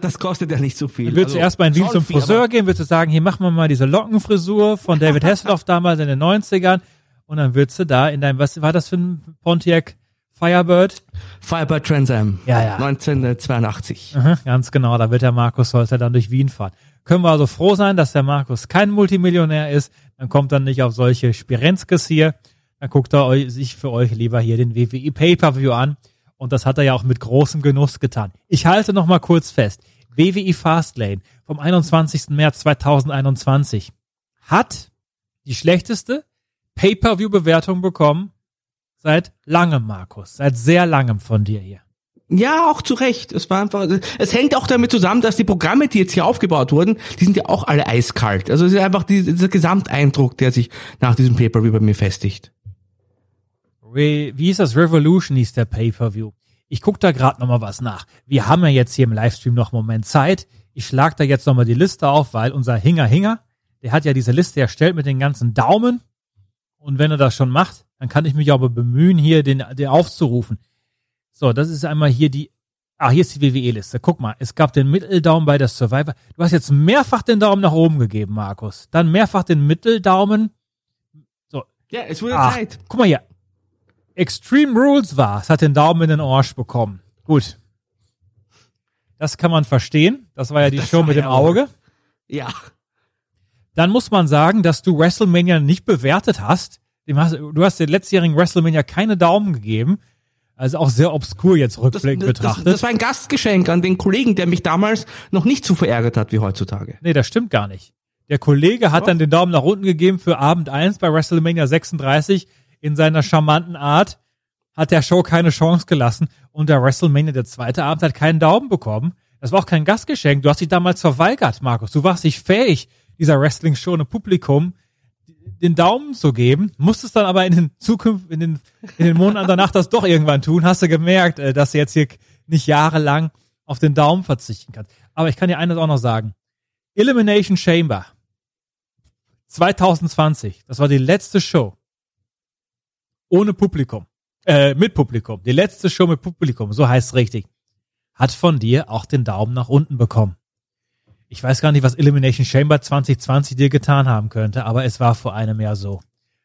Das kostet ja nicht so viel. Dann würdest du Also, erstmal in Wien zum Friseur gehen, würdest du sagen, hier machen wir mal diese Lockenfrisur von David Hasselhoff damals in den 90ern und dann würdest du da in deinem, was war das für ein Pontiac Firebird? Firebird Trans Am. Ja, ja. 1982. Aha, ganz genau, da wird der Markus Holzer dann durch Wien fahren. Können wir also froh sein, dass der Markus kein Multimillionär ist, dann kommt dann nicht auf solche Spirenzkes hier. Dann guckt er euch, sich für euch lieber hier den WWE Pay-Per-View an. Und das hat er ja auch mit großem Genuss getan. Ich halte noch mal kurz fest. WWE Fastlane vom 21. März 2021 hat die schlechteste Pay-Per-View-Bewertung bekommen seit langem, Markus. Seit sehr langem von dir hier. Ja, auch zu Recht. Es war einfach, es hängt auch damit zusammen, dass die Programme, die jetzt hier aufgebaut wurden, die sind ja auch alle eiskalt. Also es ist einfach die, dieser Gesamteindruck, der sich nach diesem Pay-Per-View bei mir festigt. Re wie ist das? Revolution hieß der Pay-Per-View. Ich guck da gerade noch mal was nach. Wir haben ja jetzt hier im Livestream noch einen Moment Zeit. Ich schlag da jetzt noch mal die Liste auf, weil unser Hinger Hinger, der hat ja diese Liste erstellt mit den ganzen Daumen. Und wenn er das schon macht, dann kann ich mich aber bemühen, hier den, den aufzurufen. So, das ist einmal hier die, ah, hier ist die WWE-Liste. Guck mal, es gab den Mitteldaumen bei der Survivor. Du hast jetzt mehrfach den Daumen nach oben gegeben, Markus. Dann mehrfach den Mitteldaumen. So. Ja, es wurde ah, Zeit. Guck mal hier. Extreme Rules war, es hat den Daumen in den Arsch bekommen. Gut. Das kann man verstehen. Das war ja die Das Show mit dem Auge. Ja. Dann muss man sagen, dass du WrestleMania nicht bewertet hast. Du hast den letztjährigen WrestleMania keine Daumen gegeben. Also auch sehr obskur jetzt rückblickend Das, das, betrachtet. das war ein Gastgeschenk an den Kollegen, der mich damals noch nicht so verärgert hat wie heutzutage. Nee, das stimmt gar nicht. Der Kollege hat dann den Daumen nach unten gegeben für Abend 1 bei WrestleMania 36 in seiner charmanten Art. Hat der Show keine Chance gelassen und der WrestleMania, der zweite Abend, hat keinen Daumen bekommen. Das war auch kein Gastgeschenk. Du hast dich damals verweigert, Markus. Du warst nicht fähig, dieser Wrestling-Show im Publikum den Daumen zu geben, musstest dann aber in den Zukunft, in den, in den Monaten danach das doch irgendwann tun, hast du gemerkt, äh, dass du jetzt hier nicht jahrelang auf den Daumen verzichten kannst. Aber ich kann dir eines auch noch sagen. Elimination Chamber 2020, das war die letzte Show ohne Publikum, äh, mit Publikum, die letzte Show mit Publikum, so heißt richtig, hat von dir auch den Daumen nach unten bekommen. Ich weiß gar nicht, was Elimination Chamber 2020 dir getan haben könnte, aber es war vor einem Jahr so.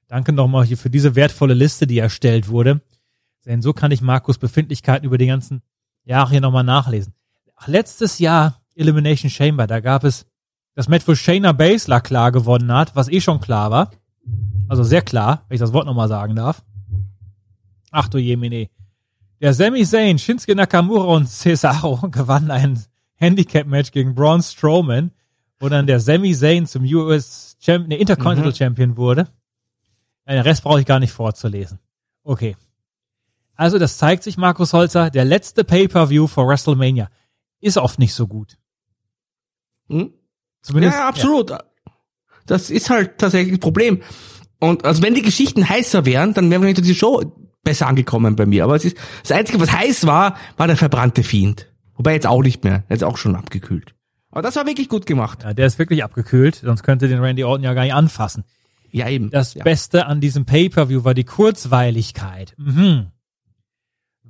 Danke nochmal hier für diese wertvolle Liste, die erstellt wurde. Denn so kann ich Markus Befindlichkeiten über die ganzen Jahre hier nochmal nachlesen. Ach, letztes Jahr Elimination Chamber, da gab es das Match, wo Shayna Baszler klar gewonnen hat, was eh schon klar war. Also sehr klar, wenn ich das Wort nochmal sagen darf. Ach du Jemine. Der Sami Zayn, Shinsuke Nakamura und Cesaro gewannen ein Handicap-Match gegen Braun Strowman, wo dann der Sami Zayn zum US Champion, nee, Intercontinental Mhm. Champion wurde. Ja, Den Rest brauche ich gar nicht vorzulesen. Okay. Also das zeigt sich, Markus Holzer, der letzte Pay-Per-View vor WrestleMania ist oft nicht so gut. Hm? Zumindest, ja, absolut. Das ist halt tatsächlich das Problem. Und also wenn die Geschichten heißer wären, dann wäre vielleicht diese Show besser angekommen bei mir. Aber es ist das Einzige, was heiß war, war der verbrannte Fiend. Wobei jetzt auch nicht mehr. Jetzt auch schon abgekühlt. Aber das war wirklich gut gemacht. Ja, der ist wirklich abgekühlt, sonst könnte den Randy Orton ja gar nicht anfassen. Ja, eben. Das ja. Beste an diesem Pay-Per-View war die Kurzweiligkeit. Mhm.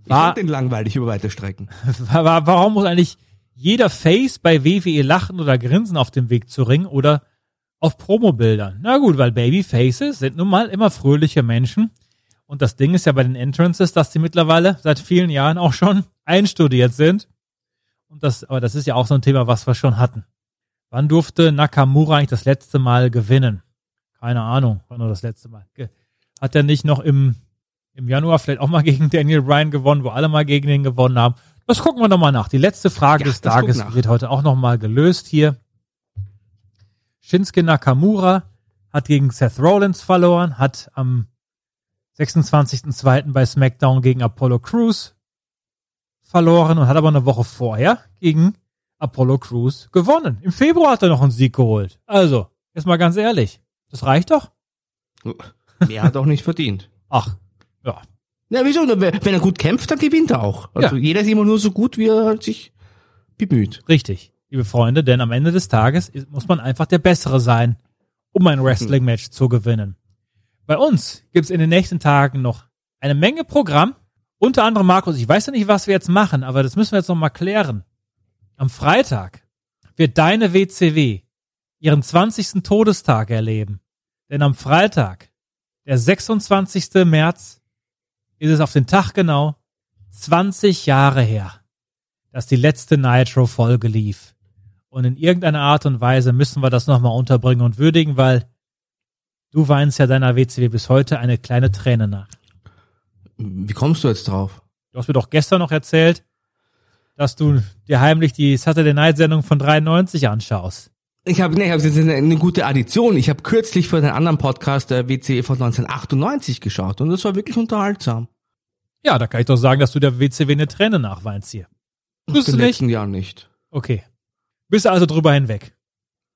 Ich War, fand den langweilig über weite Strecken. war, war, warum muss eigentlich jeder Face bei WWE lachen oder grinsen auf dem Weg zu Ring oder auf Promobildern? Na gut, weil Babyfaces sind nun mal immer fröhliche Menschen. Und das Ding ist ja bei den Entrances, dass die mittlerweile seit vielen Jahren auch schon einstudiert sind. Und das, aber das ist ja auch so ein Thema, was wir schon hatten. Wann durfte Nakamura eigentlich das letzte Mal gewinnen? Keine Ahnung, wann nur das letzte Mal. Hat er nicht noch im, im Januar vielleicht auch mal gegen Daniel Bryan gewonnen, wo alle mal gegen ihn gewonnen haben? Das gucken wir nochmal nach. Die letzte Frage Ja, des Tages wird heute auch nochmal gelöst hier. Shinsuke Nakamura hat gegen Seth Rollins verloren, hat am 26.02. bei SmackDown gegen Apollo Crews verloren und hat aber eine Woche vorher gegen Apollo Crews gewonnen. Im Februar hat er noch einen Sieg geholt. Also, jetzt mal ganz ehrlich, das reicht doch? Mehr hat auch nicht verdient. Ach, ja. Ja, wieso? Wenn er gut kämpft, dann gewinnt er auch. Also Ja. jeder ist immer nur so gut, wie er sich bemüht. Richtig, liebe Freunde, denn am Ende des Tages muss man einfach der Bessere sein, um ein Wrestling-Match zu gewinnen. Bei uns gibt's in den nächsten Tagen noch eine Menge Programm. Unter anderem, Markus, ich weiß ja nicht, was wir jetzt machen, aber das müssen wir jetzt noch mal klären. Am Freitag wird deine WCW ihren 20. Todestag erleben. Denn am Freitag, der 26. März, ist es auf den Tag genau 20 Jahre her, dass die letzte Nitro-Folge lief. Und in irgendeiner Art und Weise müssen wir das nochmal unterbringen und würdigen, weil Du weinst ja deiner WCW bis heute eine kleine Träne nach. Wie kommst du jetzt drauf? Du hast mir doch gestern noch erzählt, dass du dir heimlich die Saturday Night Sendung von 93 anschaust. Ich habe, nee, ich hab, das ist eine, eine gute Addition. Ich habe kürzlich für den anderen Podcast der WCW von 1998 geschaut und das war wirklich unterhaltsam. Ja, da kann ich doch sagen, dass du der WCW eine Träne nachweinst hier. Tust du nicht? letzten Jahr nicht. Okay. Bist du also drüber hinweg?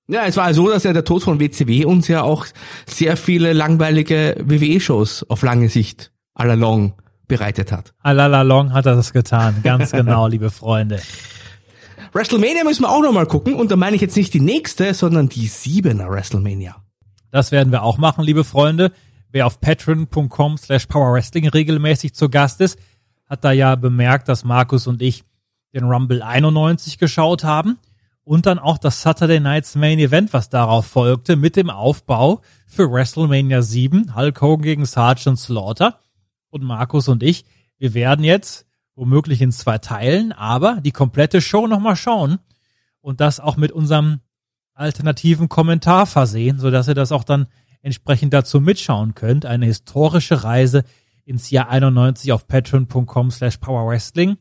Ja, es war so, dass ja der Tod von WCW uns ja auch sehr viele langweilige WWE-Shows auf lange Sicht all along bereitet hat. All along hat er das getan, ganz genau, liebe Freunde. WrestleMania müssen wir auch nochmal gucken und da meine ich jetzt nicht die nächste, sondern die siebener WrestleMania. Das werden wir auch machen, liebe Freunde. Wer auf patreon.com slash powerwrestling regelmäßig zu Gast ist, hat da ja bemerkt, dass Markus und ich den Rumble 91 geschaut haben und dann auch das Saturday Night's Main Event, was darauf folgte, mit dem Aufbau für WrestleMania 7, Hulk Hogan gegen Sergeant Slaughter. Und Markus und ich, wir werden jetzt womöglich in zwei Teilen, aber die komplette Show nochmal schauen und das auch mit unserem alternativen Kommentar versehen, so dass ihr das auch dann entsprechend dazu mitschauen könnt. Eine historische Reise ins Jahr 91 auf patreon.com slash powerwrestling.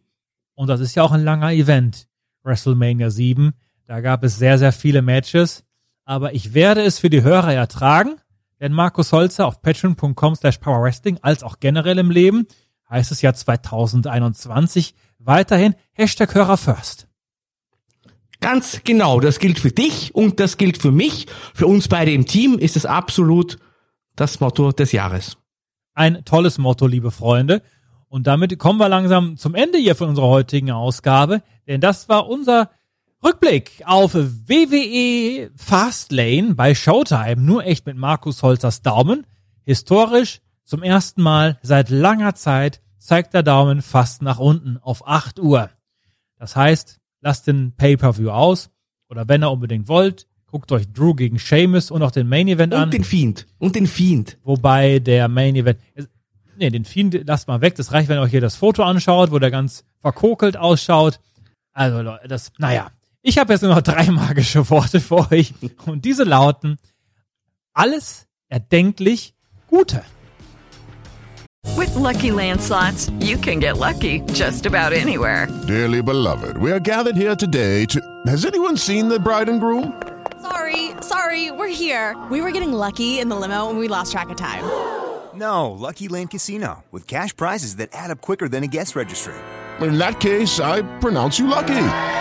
Und das ist ja auch ein langer Event. WrestleMania 7. Da gab es sehr, sehr viele Matches. Aber ich werde es für die Hörer ertragen, denn Markus Holzer auf patreon.com slash powerwrestling als auch generell im Leben heißt es ja 2021 weiterhin Hashtag Hörer First. Ganz genau, das gilt für dich und das gilt für mich. Für uns beide im Team ist es absolut das Motto des Jahres. Ein tolles Motto, liebe Freunde. Und damit kommen wir langsam zum Ende hier von unserer heutigen Ausgabe, denn das war unser Rückblick auf WWE Fastlane bei Showtime, nur echt mit Markus Holzers Daumen. Historisch zum ersten Mal seit langer Zeit zeigt der Daumen fast nach unten auf 8 Uhr. Das heißt, lasst den Pay-Per-View aus oder wenn ihr unbedingt wollt, guckt euch Drew gegen Sheamus und auch den Main Event und an. Und den Fiend. Und den Fiend. Wobei der Main Event, nee, den Fiend lasst mal weg. Das reicht, wenn ihr euch hier das Foto anschaut, wo der ganz verkokelt ausschaut. Also das, naja. Ich habe jetzt nur noch drei magische Worte für euch und diese lauten alles erdenklich Gute. With lucky landslots, you can get lucky just about anywhere. Dearly beloved, we are gathered here today to. Has anyone seen the bride and groom? Sorry, sorry, we're here. We were getting lucky in the limo and we lost track of time. No, Lucky Land Casino, with cash prizes that add up quicker than a guest registry. In that case, I pronounce you lucky.